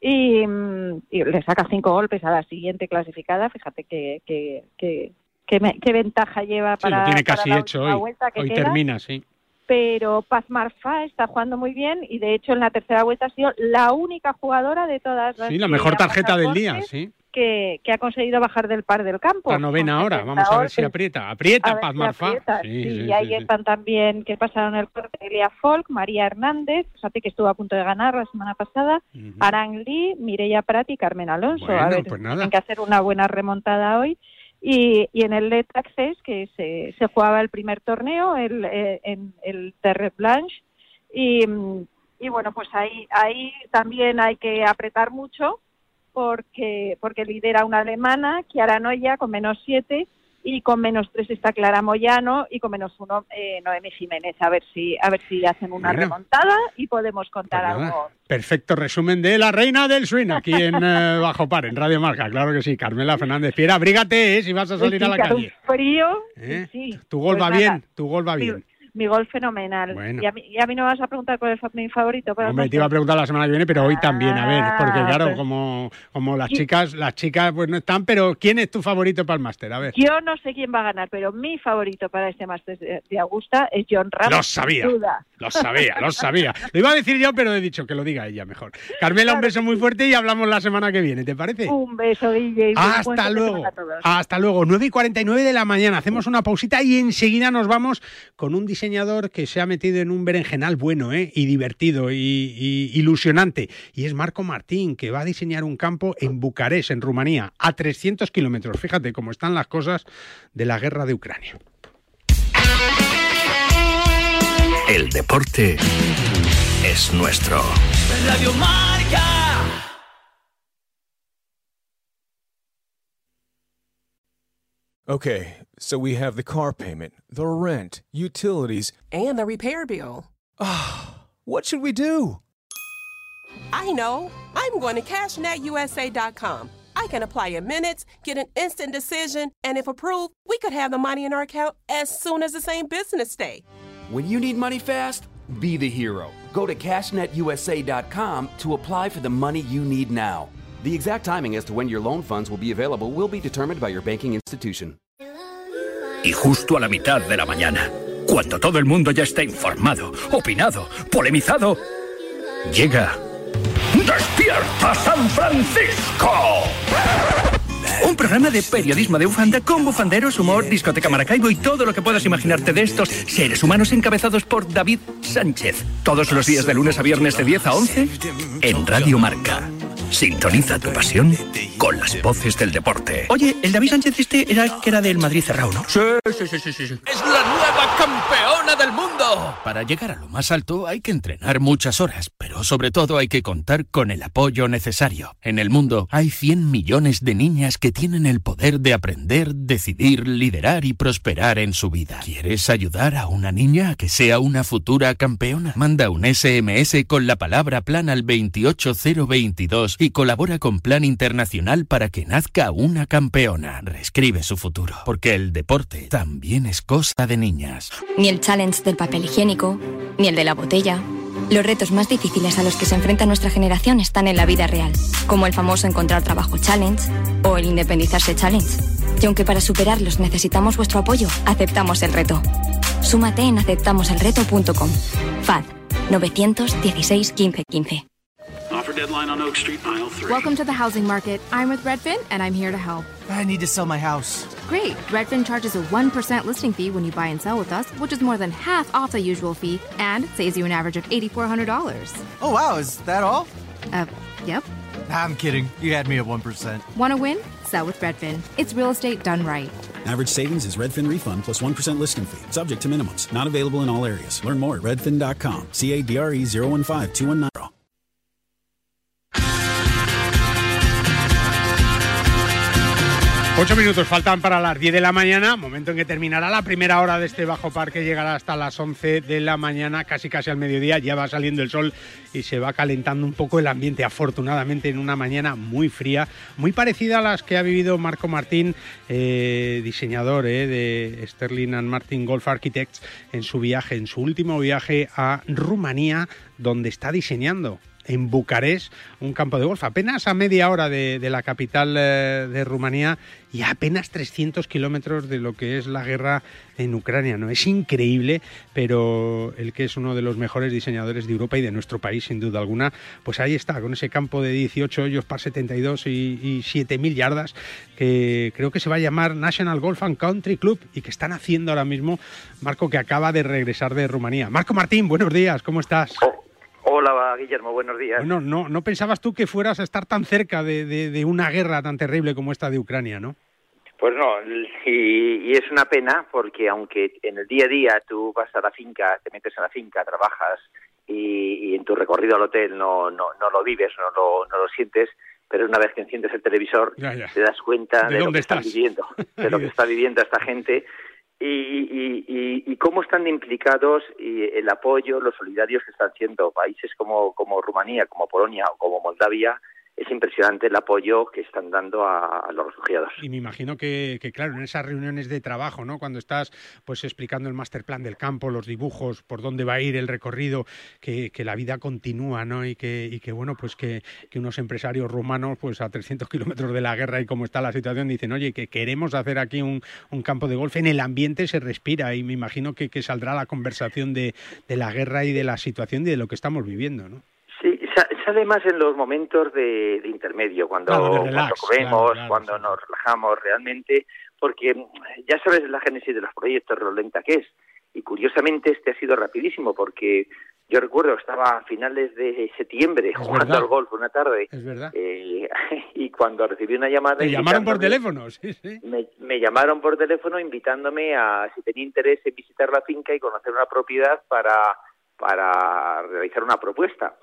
Speaker 22: y, mm, y le saca cinco golpes a la siguiente clasificada. Fíjate que, que, que, que me- qué ventaja lleva
Speaker 2: Sí,
Speaker 22: para,
Speaker 2: lo tiene
Speaker 22: para
Speaker 2: casi
Speaker 22: la
Speaker 2: hecho hoy.
Speaker 22: vuelta que
Speaker 2: Hoy
Speaker 22: queda.
Speaker 2: termina, sí.
Speaker 22: pero Paz Marfa está jugando muy bien y de hecho en la tercera vuelta ha sido la única jugadora de todas las
Speaker 2: Sí, la mejor tarjeta del día, sí.
Speaker 22: Que, que ha conseguido bajar del par del campo.
Speaker 2: La novena
Speaker 22: 70
Speaker 2: vamos a ver si aprieta. Aprieta Paz
Speaker 22: si
Speaker 2: Marfa.
Speaker 22: aprieta,
Speaker 2: Sí,
Speaker 22: sí,
Speaker 2: sí,
Speaker 22: y ahí están también que pasaron el corte Elia Folk, María Hernández, fíjate que estuvo a punto de ganar la semana pasada, Aran Lee, Mireia Prat y Carmen Alonso.
Speaker 2: Bueno,
Speaker 22: a ver,
Speaker 2: pues nada.
Speaker 22: tienen que hacer una buena remontada hoy. Y, y en el Let Access, que se, se jugaba el primer torneo, el, eh, en el Terre Blanche, y, y bueno, pues ahí, ahí también hay que apretar mucho porque, porque lidera una alemana, Chiara Noya, con menos siete, y con menos tres está Clara Moyano, y con menos uno eh, Noemi Jiménez. A ver si, a ver si hacen una
Speaker 2: Bueno.
Speaker 22: remontada y podemos contar
Speaker 2: Pues nada.
Speaker 22: algo.
Speaker 2: Perfecto resumen de la reina del swing aquí en eh, Bajo Par, en Radio Marca. Claro que sí. Carmela Fernández Piera, abrígate eh, si vas a salir a la calle.
Speaker 22: un frío.
Speaker 2: ¿Eh?
Speaker 22: Sí,
Speaker 2: Tu gol
Speaker 22: pues
Speaker 2: va
Speaker 22: nada.
Speaker 2: bien, tu gol va
Speaker 22: Sí,
Speaker 2: bien.
Speaker 22: Mi golf fenomenal.
Speaker 2: Bueno.
Speaker 22: Y, a mí, y a mí no vas a preguntar cuál es mi favorito. Pero
Speaker 2: Hombre, te iba a preguntar la semana que viene, pero hoy también, a ver, porque
Speaker 22: Ah,
Speaker 2: claro,
Speaker 22: pues-
Speaker 2: como, como las chicas, las chicas pues no están, pero ¿quién es tu favorito para el máster? A ver.
Speaker 22: Yo no sé quién va a ganar, pero mi favorito para este Masters de, Augusta es John Ram.
Speaker 2: Lo sabía.
Speaker 22: duda.
Speaker 2: Lo sabía, lo sabía. Lo iba a decir yo, pero he dicho que lo diga ella mejor. Carmela, un beso muy fuerte y hablamos la semana que viene, ¿te parece?
Speaker 22: Un beso, Guille.
Speaker 2: Hasta luego. Hasta luego. 9 y 49 de la mañana. Hacemos una pausita y enseguida nos vamos con un diseñador que se ha metido en un berenjenal bueno ¿eh? y divertido y, y ilusionante. Y es Marco Martín, que va a diseñar un campo en Bucarest, en Rumanía, a 300 kilómetros. Fíjate cómo están las cosas de la guerra de Ucrania.
Speaker 24: El deporte es nuestro.
Speaker 23: Radio.
Speaker 25: Okay, so we have the car payment, the rent, utilities.
Speaker 26: And the repair bill.
Speaker 25: What should we do?
Speaker 26: I know. I'm going to CashNetUSA.com. I can apply in minutes, get an instant decision, and if approved, we could have the money in our account as soon as the same business day.
Speaker 27: When you need money fast, be the hero. Go to CashNetUSA.com to apply for the money you need now. The exact timing as to when your loan funds will be available will be determined by your banking institution.
Speaker 24: Y justo a la mitad de la mañana, cuando todo el mundo ya está informado, opinado, polemizado, llega ¡Despierta San Francisco! Un programa de periodismo de bufanda con bufanderos, humor, discoteca Maracaibo y todo lo que puedas imaginarte de estos seres humanos encabezados por David Sánchez. Todos los días de lunes a viernes de 10 a 11 en Radio Marca. Sintoniza tu pasión con las voces del deporte. Oye, el David Sánchez este era el que era del Madrid cerrado, ¿no? Sí, sí, sí, sí, sí. sí.
Speaker 23: Es la nueva campeona del mundo. Para llegar a lo más alto hay que entrenar muchas horas, pero sobre todo hay que contar con el apoyo necesario. En el mundo hay 100 millones de niñas que tienen el poder de aprender, decidir, liderar y prosperar en su vida. ¿Quieres ayudar a una niña a que sea una futura campeona? Manda un SMS con la palabra plan al 28022 y colabora con Plan Internacional para que nazca una campeona. Reescribe su futuro, porque el deporte también es cosa de niñas.
Speaker 28: Ni el challenge del papel higiénico, ni el de la botella. Los retos más difíciles a los que se enfrenta nuestra generación están en la vida real, como el famoso encontrar trabajo challenge o el independizarse challenge. Y aunque para superarlos necesitamos vuestro apoyo, aceptamos el reto. Súmate en aceptamoselreto.com. FAD 916 15 15.
Speaker 29: Offer deadline on Oak Street, aisle 3.
Speaker 30: Welcome to the housing market. I'm with Redfin, and I'm here to help.
Speaker 31: I need to sell my house.
Speaker 30: Great. Redfin charges a 1% listing fee when you buy and sell with us, which is more than half off the usual fee and saves you an average of $8,400.
Speaker 31: Oh, wow, is that all?
Speaker 30: Uh, yep.
Speaker 31: I'm kidding. You had me at 1%.
Speaker 30: Want to win? Sell with Redfin. It's real estate done right.
Speaker 32: Average savings is Redfin refund plus 1 listing fee, subject to minimums. Not available in all areas. Learn more at redfin.com. C A D R E 015 219.
Speaker 2: Ocho minutos faltan para las 10 de la mañana, momento en que terminará la primera hora de este bajo parque, llegará hasta las 11 de la mañana, casi casi al mediodía, ya va saliendo el sol y se va calentando un poco el ambiente, afortunadamente en una mañana muy fría, muy parecida a las que ha vivido Marco Martín, eh, diseñador eh, de Sterling and Martin Golf Architects, en su viaje, en su último viaje a Rumanía, donde está diseñando en Bucarest, un campo de golf, apenas a media hora de, la capital eh, de Rumanía y apenas 300 kilómetros de lo que es la guerra en Ucrania. ¿no? Es increíble, pero el que es uno de los mejores diseñadores de Europa y de nuestro país, sin duda alguna, pues ahí está, con ese campo de 18 hoyos par 72 y, y 7.000 yardas, que creo que se va a llamar National Golf and Country Club y que están haciendo ahora mismo Marco, que acaba de regresar de Rumanía. Marco Martín, buenos días, ¿cómo estás?
Speaker 33: Hola, Guillermo, buenos días.
Speaker 2: Bueno, no, no pensabas tú que fueras a estar tan cerca de, de- de una guerra tan terrible como esta de Ucrania, ¿no?
Speaker 33: Pues no, y, y es una pena porque aunque en el día a día tú vas a la finca, te metes en la finca, trabajas y, y en tu recorrido al hotel no, no, no lo vives, no lo, no lo sientes, pero una vez que enciendes el televisor
Speaker 2: Ya, ya.
Speaker 33: te das cuenta
Speaker 2: ¿De
Speaker 33: de, lo que
Speaker 2: estás?
Speaker 33: viviendo, de lo que está viviendo esta gente y, y, y, y cómo están implicados y el apoyo, los solidarios que están siendo países como, como Rumanía, como Polonia o como Moldavia es impresionante el apoyo que están dando a, los refugiados.
Speaker 2: Y me imagino que, que, claro, en esas reuniones de trabajo, ¿no? Cuando estás pues explicando el master plan del campo, los dibujos, por dónde va a ir el recorrido, que, la vida continúa, ¿no? Y que, y que bueno, pues que, unos empresarios rumanos, pues a 300 kilómetros de la guerra y cómo está la situación, dicen, oye, que queremos hacer aquí un, campo de golf. En el ambiente se respira y me imagino que, que saldrá la conversación de, de la guerra y de la situación y de lo que estamos viviendo, ¿no?
Speaker 33: Sale más en los momentos de, intermedio, cuando, cuando comemos, cuando nos relajamos realmente, porque ya sabes la génesis de los proyectos, lo lenta que es. Y curiosamente este ha sido rapidísimo, porque yo recuerdo estaba a finales de septiembre jugando al golf una tarde.
Speaker 2: Es verdad.
Speaker 33: Eh, y cuando recibí una llamada.
Speaker 2: Me llamaron por teléfono, sí,
Speaker 33: sí. Me, me, llamaron por teléfono invitándome a si tenía interés en visitar la finca y conocer una propiedad para, para realizar una propuesta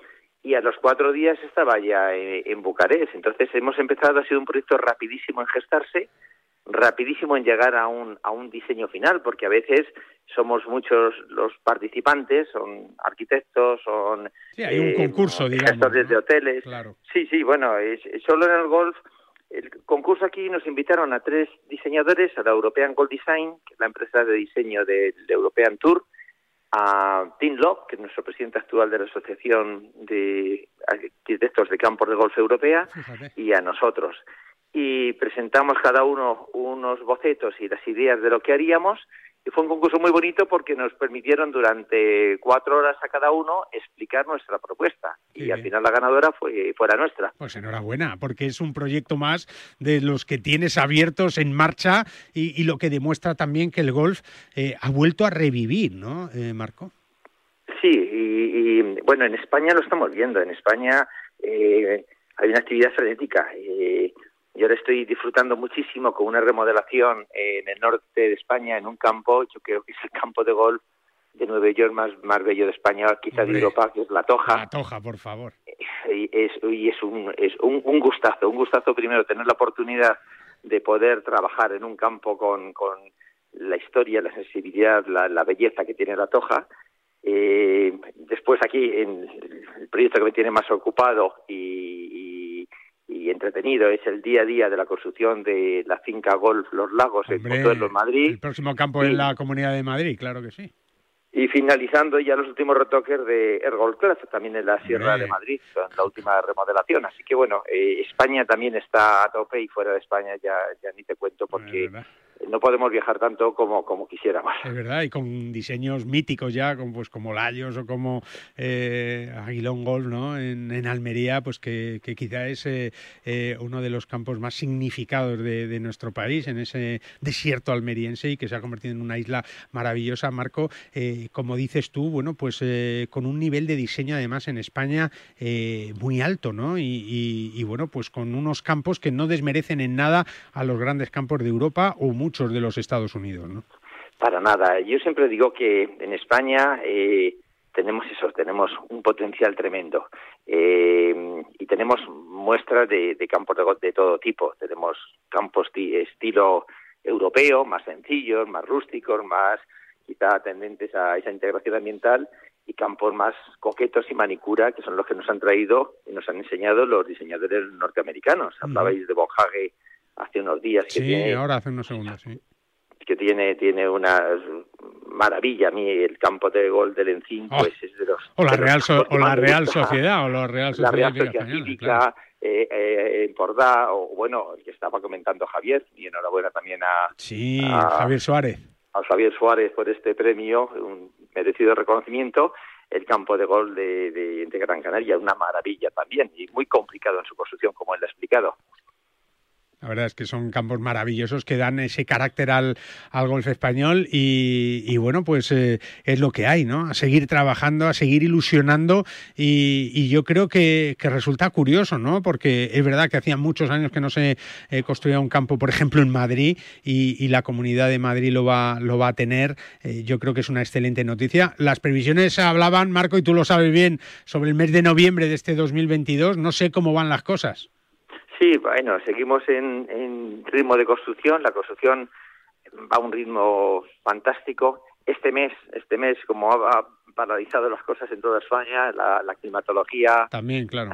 Speaker 33: y a los cuatro días estaba ya en, Bucarest. Entonces hemos empezado, ha sido un proyecto rapidísimo en gestarse, rapidísimo en llegar a un, a un diseño final, porque a veces somos muchos los participantes, son arquitectos, son
Speaker 2: sí, hay un eh, concurso, digamos,
Speaker 33: gestores de hoteles.
Speaker 2: Claro.
Speaker 33: Sí, sí, bueno, es, solo en el golf, el concurso aquí nos invitaron a tres diseñadores, a la European Gold Design, que es la empresa de diseño del European Tour, a Tim Locke, que es nuestro presidente actual de la Asociación de Arquitectos de Campos de Golf Europea, y a nosotros. Y presentamos cada uno unos bocetos y las ideas de lo que haríamos, y fue un concurso muy bonito porque nos permitieron durante cuatro horas a cada uno explicar nuestra propuesta. y al final la ganadora fue fuera nuestra.
Speaker 2: Pues enhorabuena, porque es un proyecto más de los que tienes abiertos en marcha y, lo que demuestra también que el golf eh, ha vuelto a revivir, ¿no, eh, Marco?
Speaker 33: Sí, y, bueno, en España lo estamos viendo. En España eh, hay una actividad frenética. Eh, yo ahora estoy disfrutando muchísimo con una remodelación en el norte de España, en un campo, yo creo que es el campo de golf de Nueva York más, más bello de España, quizá de Europa, que es La Toja.
Speaker 2: La Toja, por favor.
Speaker 33: Y es, y es, un, es un, un, gustazo, un gustazo primero tener la oportunidad de poder trabajar en un campo con, con la historia, la sensibilidad, la, la belleza que tiene La Toja. Eh, después aquí, en el proyecto que me tiene más ocupado y y entretenido es el día a día de la construcción de la finca Golf Los Lagos en Pozuelo, Madrid.
Speaker 2: El próximo campo en la Comunidad de Madrid, claro que sí.
Speaker 33: Y finalizando ya los últimos retoques de Ergol Club, también en la Sierra de Madrid, en la última remodelación. Así que bueno, eh, España también está a tope y fuera de España ya, ya ni te cuento porque no podemos viajar tanto como, como quisiéramos.
Speaker 2: Es verdad, y con diseños míticos ya, como, pues, como Layos o como eh, Aguilón Golf ¿no? en, en, Almería, pues que, que quizá es eh, eh, uno de los campos más significados de, nuestro país, en ese desierto almeriense y que se ha convertido en una isla maravillosa, Marco. Como dices tú, bueno, pues con un nivel de diseño además en España muy alto, ¿no? Y, y, bueno, pues con unos campos que no desmerecen en nada a los grandes campos de Europa o muchos de los Estados Unidos, ¿no?
Speaker 33: Para nada. Yo siempre digo que en España eh, tenemos eso, tenemos un potencial tremendo eh, y tenemos muestras de, de campos de, de todo tipo. Tenemos campos de estilo europeo, más sencillos, más rústicos, más quizá tendentes a esa integración ambiental y campos más coquetos y manicura, que son los que nos han traído y nos han enseñado los diseñadores norteamericanos. Hablabais de Bojage hace unos días.
Speaker 2: Que sí, ahora hace unos segundos, sí.
Speaker 33: Que tiene, tiene una maravilla. A mí el campo de gol del Encín, oh. pues es de los...
Speaker 2: O la, Real, o la Real Sociedad, o la Real Sociedad,
Speaker 33: la Real Sociedad Cívica, eh, eh, en Pordá, o bueno, el que estaba comentando Javier, y enhorabuena también a...
Speaker 2: Sí, a, Javier Suárez.
Speaker 33: A Javier Suárez por este premio, un merecido reconocimiento el campo de gol de, de, de, Gran Canaria, una maravilla también y muy complicado en su construcción, como él ha explicado.
Speaker 2: La verdad es que son campos maravillosos que dan ese carácter al, al golf español y, bueno, pues eh, es lo que hay, ¿no? A seguir trabajando, a seguir ilusionando y, yo creo que, resulta curioso, ¿no? Porque es verdad que hacía muchos años que no se eh, construía un campo, por ejemplo, en Madrid y, y, la comunidad de Madrid lo va, lo va a tener. Eh, yo creo que es una excelente noticia. Las previsiones hablaban, Marco, y tú lo sabes bien, sobre el mes de noviembre de este 2022. No sé cómo van las cosas.
Speaker 33: Sí, bueno, seguimos en, en ritmo de construcción. La construcción va a un ritmo fantástico. Este mes, este mes, como ha paralizado las cosas en toda España, la, la climatología
Speaker 2: también, claro,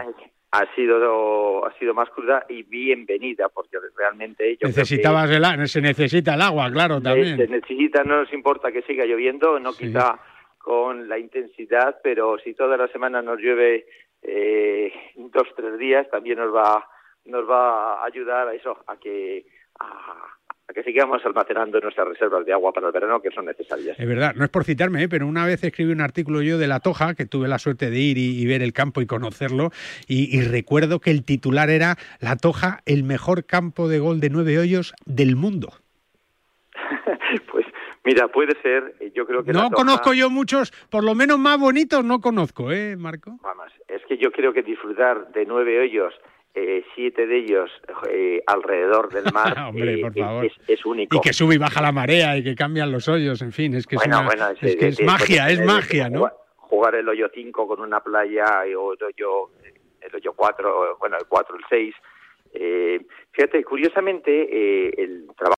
Speaker 33: ha sido ha sido más cruda y bienvenida porque realmente yo
Speaker 2: necesitabas el se necesita el agua claro también
Speaker 33: se necesita no nos importa que siga lloviendo no quizá con la intensidad pero si toda la semana nos llueve eh, dos tres días también nos va nos va a ayudar a eso a que a, que sigamos almacenando nuestras reservas de agua para el verano que son necesarias.
Speaker 2: Es verdad, no es por citarme, ¿eh? pero una vez escribí un artículo yo de La Toja, que tuve la suerte de ir y, ver el campo y conocerlo, y, recuerdo que el titular era La Toja, el mejor campo de gol de nueve hoyos del mundo.
Speaker 33: pues mira, puede ser, yo creo que...
Speaker 2: No conozco yo muchos, por lo menos más bonitos no conozco, ¿eh, Marco?
Speaker 33: Vamos, es que yo creo que disfrutar de nueve hoyos eh, siete de ellos eh, alrededor del mar
Speaker 2: eh,
Speaker 33: Es, único.
Speaker 2: Y que sube y baja la marea y que cambian los hoyos, en fin, es que es, magia, es magia, ¿no?
Speaker 33: Jugar el hoyo 5 con una playa o el hoyo, el hoyo 4, bueno, el 4, el 6. fíjate, curiosamente, el trabajo